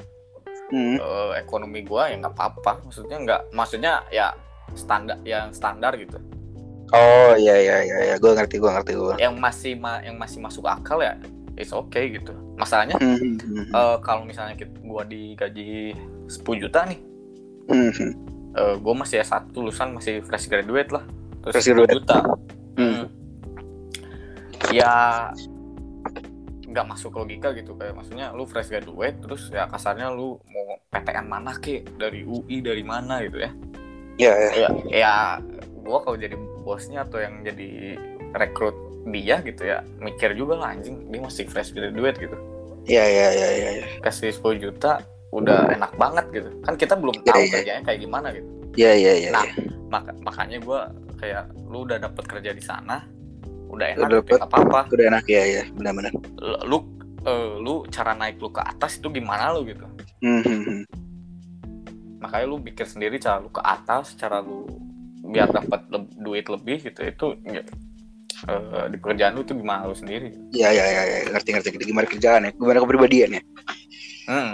Hmm. eh, ekonomi gua ya nggak apa-apa maksudnya nggak maksudnya ya standar yang standar gitu Oh iya iya iya iya. Gue ngerti gue ngerti gue. yang masih ma- yang masih masuk akal ya it's okay gitu masalahnya Mhm. eh, kalau misalnya gua digaji 10 juta nih Mhm. eh, gue masih S1 lulusan masih fresh graduate lah terus Fresh 10 graduate. juta. Hmm. ya nggak masuk logika gitu kayak maksudnya lu fresh graduate terus ya kasarnya lu mau PTN mana ke dari UI dari mana gitu ya Iya iya. ya ya gue kalau jadi bosnya atau yang jadi rekrut dia gitu ya mikir juga lah anjing dia masih fresh graduate gitu Iya iya iya iya. iya. kasih 10 juta udah enak banget gitu kan kita belum Iya, tahu iya. kerjanya kayak gimana gitu Iya iya iya. Nah, iya. Maka, makanya gue kayak lu udah dapet kerja di sana udah enak Udah gitu, nggak apa-apa Udah enak ya ya benar-benar. Lu eh, lu cara naik lu ke atas itu gimana lu gitu Mhm. makanya lu pikir sendiri cara lu ke atas cara lu biar dapat le- duit lebih gitu itu ya, eh, di pekerjaan lu itu gimana lu sendiri Iya iya iya. iya. Ngerti ngerti. Gimana kerjaan ya? Gimana kepribadian ya? hmm.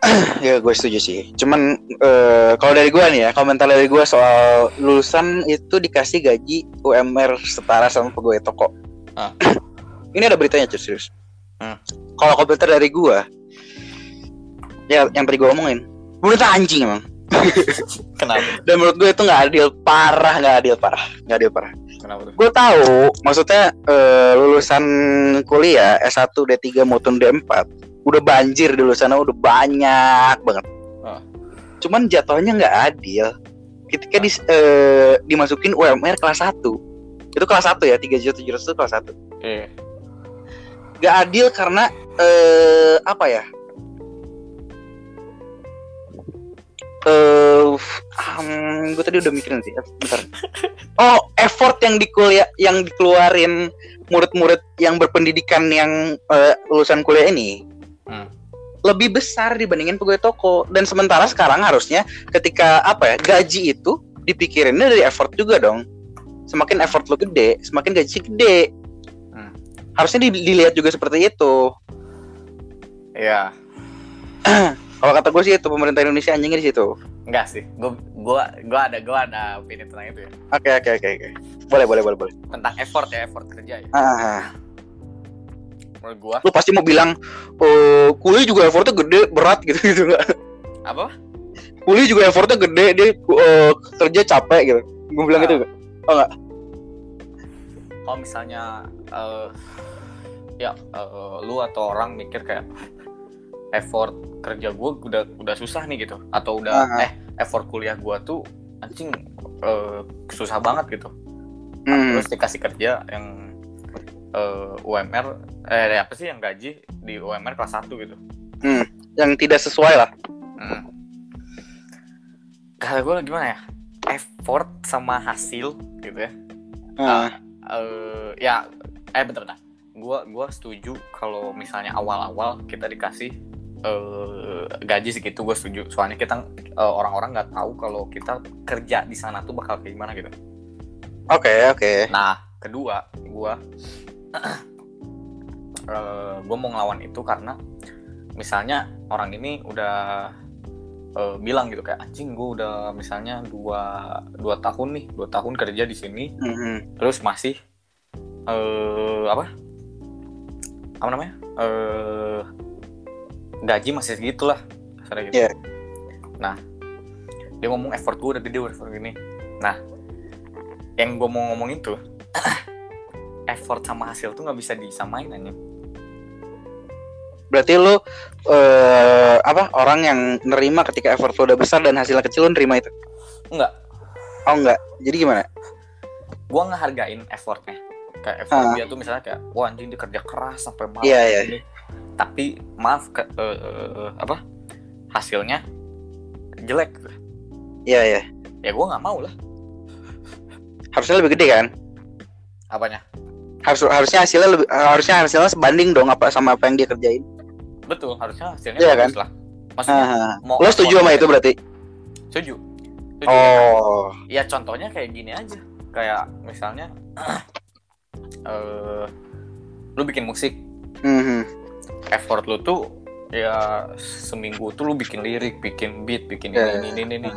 *clears throat* Ya gue setuju sih. Cuman eh, kalau dari gue nih ya, komentar dari gue soal lulusan itu dikasih gaji UMR setara sama pegawai toko. Ah. *clears throat* Ini ada beritanya cuy serius. Hmm. Kalau komentar dari gue, ya yang tadi gue omongin, menurut anjing emang. *laughs* kenapa Dan menurut gue itu nggak adil, parah nggak adil parah, nggak adil parah. kenapa tuh Gue tahu, maksudnya eh, lulusan kuliah S1, D3 maupun D4 udah banjir di sana udah banyak banget. Ah. Cuman jatuhnya nggak adil. Ketika dis- eh, dimasukin UMR kelas 1 itu kelas 1 ya 3 juta 700 itu kelas 1 eh Gak adil karena eh, apa ya eh um, gue tadi udah mikirin sih bentar. Oh effort yang di kuliah yang dikeluarin murid-murid yang berpendidikan yang eh, lulusan kuliah ini Hmm. lebih besar dibandingin pegawai toko. Dan sementara sekarang harusnya ketika apa ya gaji itu dipikirinnya dari effort juga dong. Semakin effort lo gede semakin gaji gede. Hmm. harusnya di- dilihat juga seperti itu. Ya *clears throat* kalau kata gue sih itu pemerintah Indonesia anjingnya di situ. Enggak sih gua gua gua ada gua ada opini tentang itu ya. Oke oke oke oke. Boleh boleh boleh boleh. Tentang effort ya effort kerja ya. Ah, menurut gua. Lu pasti mau bilang oh, kuliah juga effortnya gede berat *laughs* gitu gitu nggak? Apa? Kuliah juga effortnya gede dia eh, kerja capek gitu. Gue bilang Ah. gitu nggak? kalau misalnya eh, ya eh, lu atau orang mikir kayak effort kerja gue udah udah susah nih gitu. Atau udah Aha. eh effort kuliah gue tuh anjing eh, susah banget gitu. Hmm. terus dikasih kerja yang eh, UMR eh apa sih yang gaji di UMR kelas 1 gitu. Yang tidak sesuai lah. Hmm. kata gue gimana ya? Effort sama hasil gitu ya. Ah, eh ya eh bentar bentar. Gua gua setuju kalau misalnya awal-awal kita dikasih eh gaji segitu gue setuju. Soalnya kita eh, orang-orang nggak tahu kalau kita kerja di sana tuh bakal kayak gimana gitu. Oke oke. Nah kedua gua *clears throat* eh gua mau ngelawan itu karena misalnya orang ini udah eh, bilang gitu kayak anjing gue udah misalnya dua dua tahun nih dua tahun kerja di sini Mhm. terus masih eh apa? Apa namanya? Eh gaji masih segitu lah gitu. Iya. nah dia ngomong effort gue udah gede udah effort gini nah yang gue mau ngomong itu *coughs* effort sama hasil tuh nggak bisa disamain anjing berarti lu eh, apa orang yang nerima ketika effort lu udah besar dan hasilnya kecil lu nerima itu enggak oh enggak jadi gimana gue ngehargain effortnya kayak effort Ah. dia tuh misalnya kayak wah anjing dia kerja keras sampai malam Iya, iya. gini. Tapi maaf ke, eh, eh, apa hasilnya jelek Iya ya. ya gue nggak mau lah Harusnya lebih gede kan? apanya Harus harusnya hasilnya lebih harusnya hasilnya sebanding dong apa sama apa yang dia kerjain. betul harusnya hasilnya Iya, bagus lah maksudnya mau Lo setuju sama itu berarti? setuju Setuju. Oh. ya contohnya kayak gini aja kayak misalnya *clears throat* eh lu bikin musik Mhm. Effort lu tuh ya seminggu tuh lu bikin lirik bikin beat bikin Ya, ini ini ini, ini.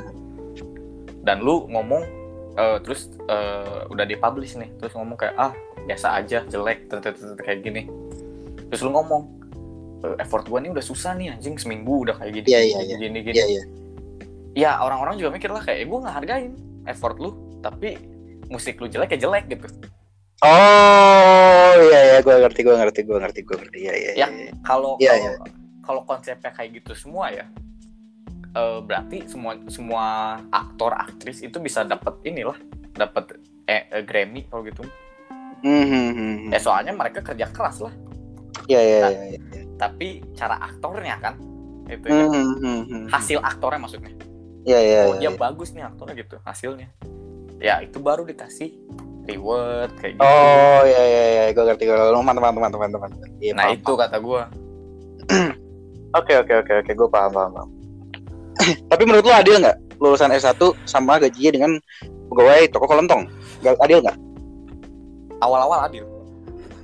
dan lu ngomong eh, terus eh, udah dipublish nih terus ngomong kayak ah biasa aja jelek kayak gini terus lu ngomong "Eh, effort gua nih udah susah nih anjing seminggu udah kayak gini Iya, iya, iya. gini gini Iya iya. ya orang-orang juga mikir lah kayak gue nggak hargain effort lu tapi musik lu jelek ya jelek gitu Oh iya iya gue ngerti gue ngerti gue ngerti gue ngerti iya iya. Ya. iya. kalau Iya, kalau kalau konsepnya kayak gitu semua ya eh, berarti semua semua aktor aktris itu bisa dapat inilah dapat eh, eh, Grammy kalau gitu Mhm. ya soalnya mereka kerja keras lah Iya iya Nah, iya. iya. tapi cara aktornya kan itu ya. Mhm. hasil aktornya maksudnya Iya iya. oh iya. dia bagus nih aktornya gitu hasilnya ya itu baru dikasih reward kayak gitu Oh iya iya iya gue ngerti gue lu mantap mantap mantap mantap mantap. Iya, nah paham, itu kata gue *clears throat* Oke oke oke oke gue paham paham. paham. *clears throat* Tapi menurut lu adil nggak lulusan S1 sama gajinya dengan pegawai toko kelontong? Gak adil nggak? awal-awal adil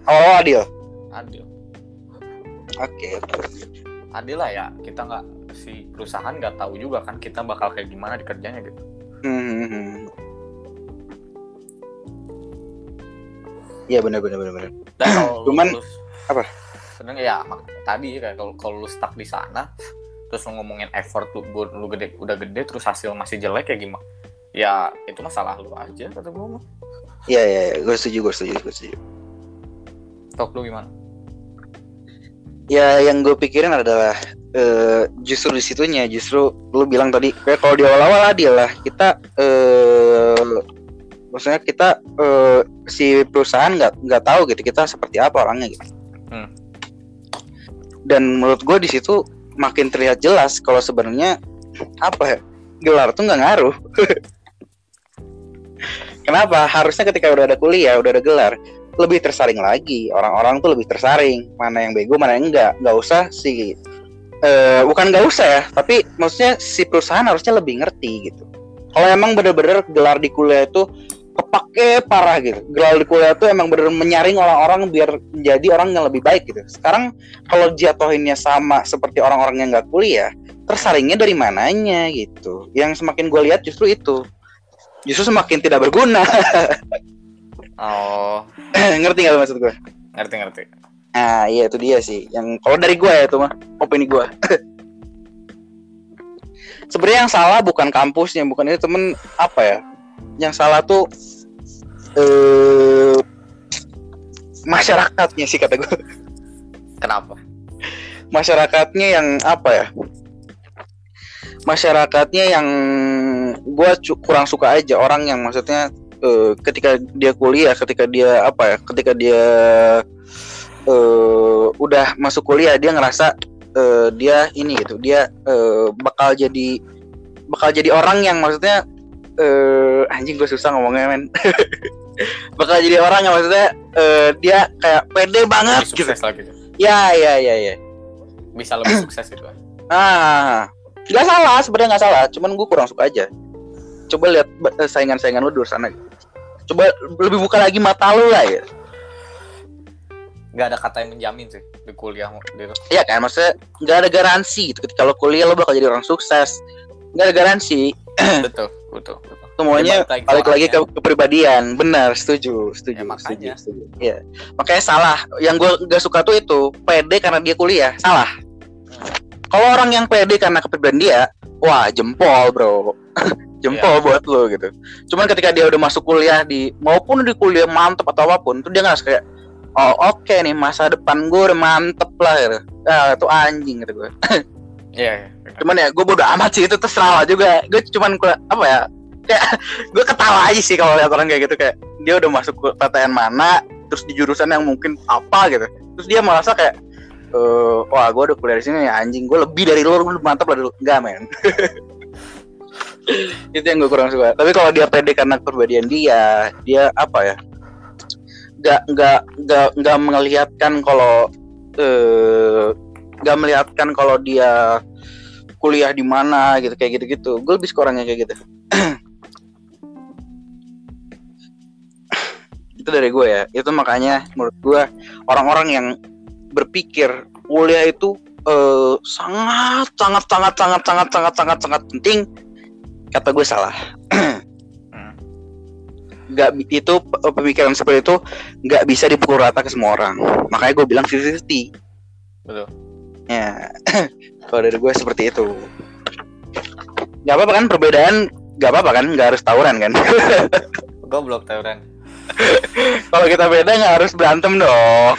Oh adil. adil Oke. adil lah ya kita nggak si perusahaan nggak tahu juga kan kita bakal kayak gimana di kerjanya gitu Hmm. Iya benar benar benar benar. dan kalau lu Cuman- lulus apa? sebenarnya ya mak- tadi kayak kalau kalau lu stuck di sana terus lu ngomongin effort lu buat lu gede udah gede terus hasil masih jelek ya gimana ya itu masalah lu aja kata gue mah Iya iya iya gue setuju gue setuju gue setuju. Tok lu gimana Ya yang gue pikirin adalah eh, justru di situnya justru lu bilang tadi kayak kalau di awal-awal adil lah kita eh maksudnya kita eh, si perusahaan nggak nggak tahu gitu kita seperti apa orangnya gitu. Hmm. Dan menurut gue di situ makin terlihat jelas kalau sebenarnya apa ya gelar tuh nggak ngaruh. *laughs* Kenapa? Harusnya ketika udah ada kuliah, udah ada gelar, lebih tersaring lagi. Orang-orang tuh lebih tersaring. Mana yang bego, mana yang enggak. Nggak usah si eh bukan nggak usah ya, tapi maksudnya si perusahaan harusnya lebih ngerti gitu. Kalau emang bener-bener gelar di kuliah itu kepake parah gitu. Gelar di kuliah itu emang bener menyaring orang-orang biar menjadi orang yang lebih baik gitu. Sekarang kalau jatuhinnya sama seperti orang-orang yang nggak kuliah, tersaringnya dari mananya gitu. Yang semakin gue lihat justru itu. Justru semakin tidak berguna. *laughs* oh ngerti nggak maksud gue? ngerti ngerti Nah, iya itu dia sih. Yang kalau dari gue ya itu mah opini gue. *laughs* Sebenarnya yang salah bukan kampusnya, bukan itu temen apa ya? Yang salah tuh eh masyarakatnya sih kata gue. kenapa Masyarakatnya yang apa ya? Masyarakatnya yang gue kurang suka aja orang yang maksudnya eh, ketika dia kuliah, ketika dia apa ya? Ketika dia eh udah masuk kuliah dia ngerasa eh, dia ini gitu dia eh, bakal jadi bakal jadi orang yang maksudnya eh anjing gue susah ngomongnya men *laughs* bakal jadi orang yang maksudnya eh, dia kayak pede banget lebih gitu. sukses lagi. Gitu. ya ya ya ya. Bisa lebih sukses gitu. *clears throat* Ah. Nggak salah sebenarnya nggak salah. Cuman gue kurang suka aja. Coba lihat eh, saingan-saingan lu di sana. Coba lebih buka lagi mata lu lah ya. Nggak ada kata yang menjamin sih di kuliah gitu Iya kan, maksudnya nggak ada garansi gitu. Ketika lo kuliah lo bakal jadi orang sukses. Nggak ada garansi. *clears throat* betul betul betul Semuanya Ya, balik lagi ke balik lagi ke kepribadian. Benar, setuju, setuju, Ya, makanya. setuju, setuju. Iya. Makanya salah. Yang gue nggak suka tuh itu pede karena dia kuliah. Salah. Kalau orang yang pede karena kepribadian dia, wah jempol bro. *laughs* jempol buat lo gitu. Cuman ketika dia udah masuk kuliah di maupun di kuliah mantep atau apa pun, tuh dia nggak kayak oh oke nih masa depan gue udah mantep lah gitu. Ah, itu anjing gitu gue. iya iya. cuman ya gue bodo amat sih itu terserah lah juga gue cuman apa ya kayak gue ketawa aja sih kalau lihat orang kayak gitu kayak dia udah masuk ke PTN mana terus di jurusan yang mungkin apa gitu. Terus dia merasa kayak eh wah gue udah kuliah di sini ya anjing gue lebih dari lu gue mantap lah dulu. Enggak men. *laughs* Itu yang gue kurang suka. Tapi kalau dia pede karena kepribadian dia dia apa ya nggak nggak nggak nggak melihatkan kalau eh nggak melihatkan kalau dia kuliah di mana gitu kayak gitu gitu gue lebih suka orangnya kayak gitu itu dari gue ya. Itu makanya menurut gue orang-orang yang berpikir kuliah itu eh, sangat sangat sangat sangat sangat sangat sangat sangat penting kata gue salah. Hmm. nggak itu pemikiran seperti itu nggak bisa dipukul rata ke semua orang. Makanya gue bilang 50-50 betul. Ya. *clears throat* Kalau dari gue seperti itu. Nggak apa-apa kan perbedaan nggak apa-apa kan nggak harus tawuran kan. *laughs* Goblok tawuran kalau kita beda nggak harus berantem dong.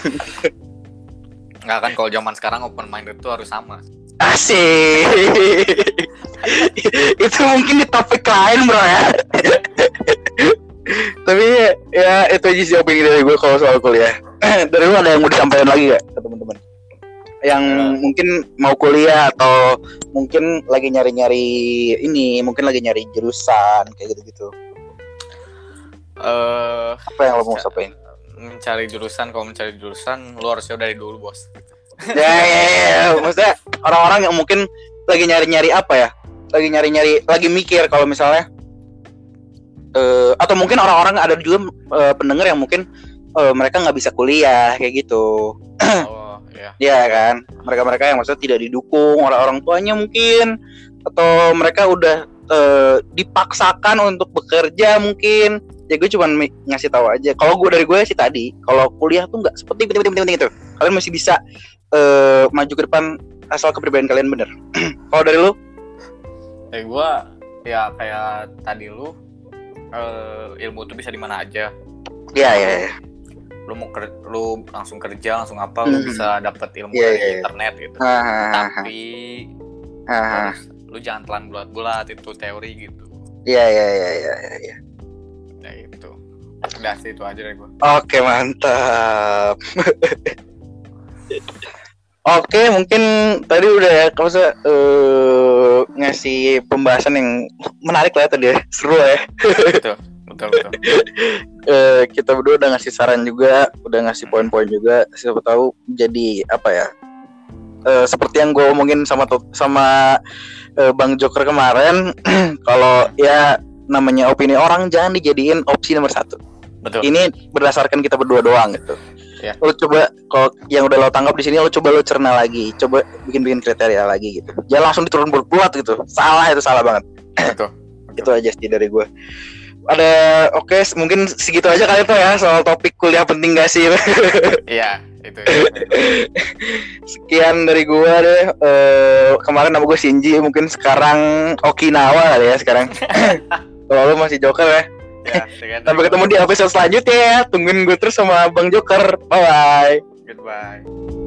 Nggak kan kalau zaman sekarang open minded itu harus sama. Asik. Itu mungkin di topik lain bro ya. Tapi ya itu aja sih opini dari gue kalau soal kuliah. Dari lu ada yang mau disampaikan lagi gak ke teman-teman? Yang Ya. mungkin mau kuliah atau mungkin lagi nyari-nyari ini mungkin lagi nyari jurusan kayak gitu-gitu eh apa yang lo mau sampaikan mencari jurusan kalau mencari jurusan lu harusnya dari dulu bos. *laughs* Ya, ya, ya, ya. maksudnya orang-orang yang mungkin lagi nyari-nyari apa ya? Lagi nyari-nyari lagi mikir kalau misalnya eh atau mungkin orang-orang ada juga eh, pendengar yang mungkin eh, mereka nggak bisa kuliah kayak gitu. *clears throat* Oh ya ya kan? Mereka-mereka yang maksudnya tidak didukung oleh orang tuanya mungkin atau mereka udah eh, dipaksakan untuk bekerja mungkin ya gue cuma ngasih tahu aja. Kalau gue dari gue sih tadi kalau kuliah tuh nggak seperti penting-penting itu kalian masih bisa eh, maju ke depan asal kepribadian kalian bener. *clears throat* Kalau dari lu? Eh gua ya kayak tadi lu eh, ilmu tuh bisa di mana aja. Ya ya ya lu mau ker- lu langsung kerja langsung apa lu Mhm. bisa dapat ilmu Iya, dari iya, iya. internet gitu. Tapi ah. harus lu jangan telan bulat-bulat itu teori gitu. Iya iya iya iya iya, iya. Ya itu udah sih itu aja dari gua Oke mantap. Oke mungkin tadi udah ya kamu se- eh, ngasih pembahasan yang menarik lah ya tadi ya seru lah ya. betul betul betul Eh, kita berdua udah ngasih saran juga, udah ngasih poin-poin juga. Siapa tahu jadi apa ya? Eh, seperti yang gue omongin sama sama eh, Bang Joker kemarin, *clears throat* kalau ya namanya opini orang jangan dijadiin opsi nomor satu. betul ini berdasarkan kita berdua doang gitu. Ya. Lo coba kalau yang udah lo tangkap di sini lo coba lo cerna lagi, coba bikin-bikin kriteria lagi gitu. Jangan langsung diturun buat gitu. Salah itu salah banget. betul *clears throat* Itu aja sih dari gue. Ada oke mungkin segitu aja kali itu ya soal topik kuliah penting gak sih? *laughs* iya itu, itu. Sekian dari gue deh. Eh, kemarin nama gue Shinji, mungkin sekarang Okinawa kali ya sekarang. *clears throat* Kalau lo masih Joker ya. ya Sampai ketemu di episode selanjutnya ya. Tungguin gue terus sama Bang Joker. Bye bye. goodbye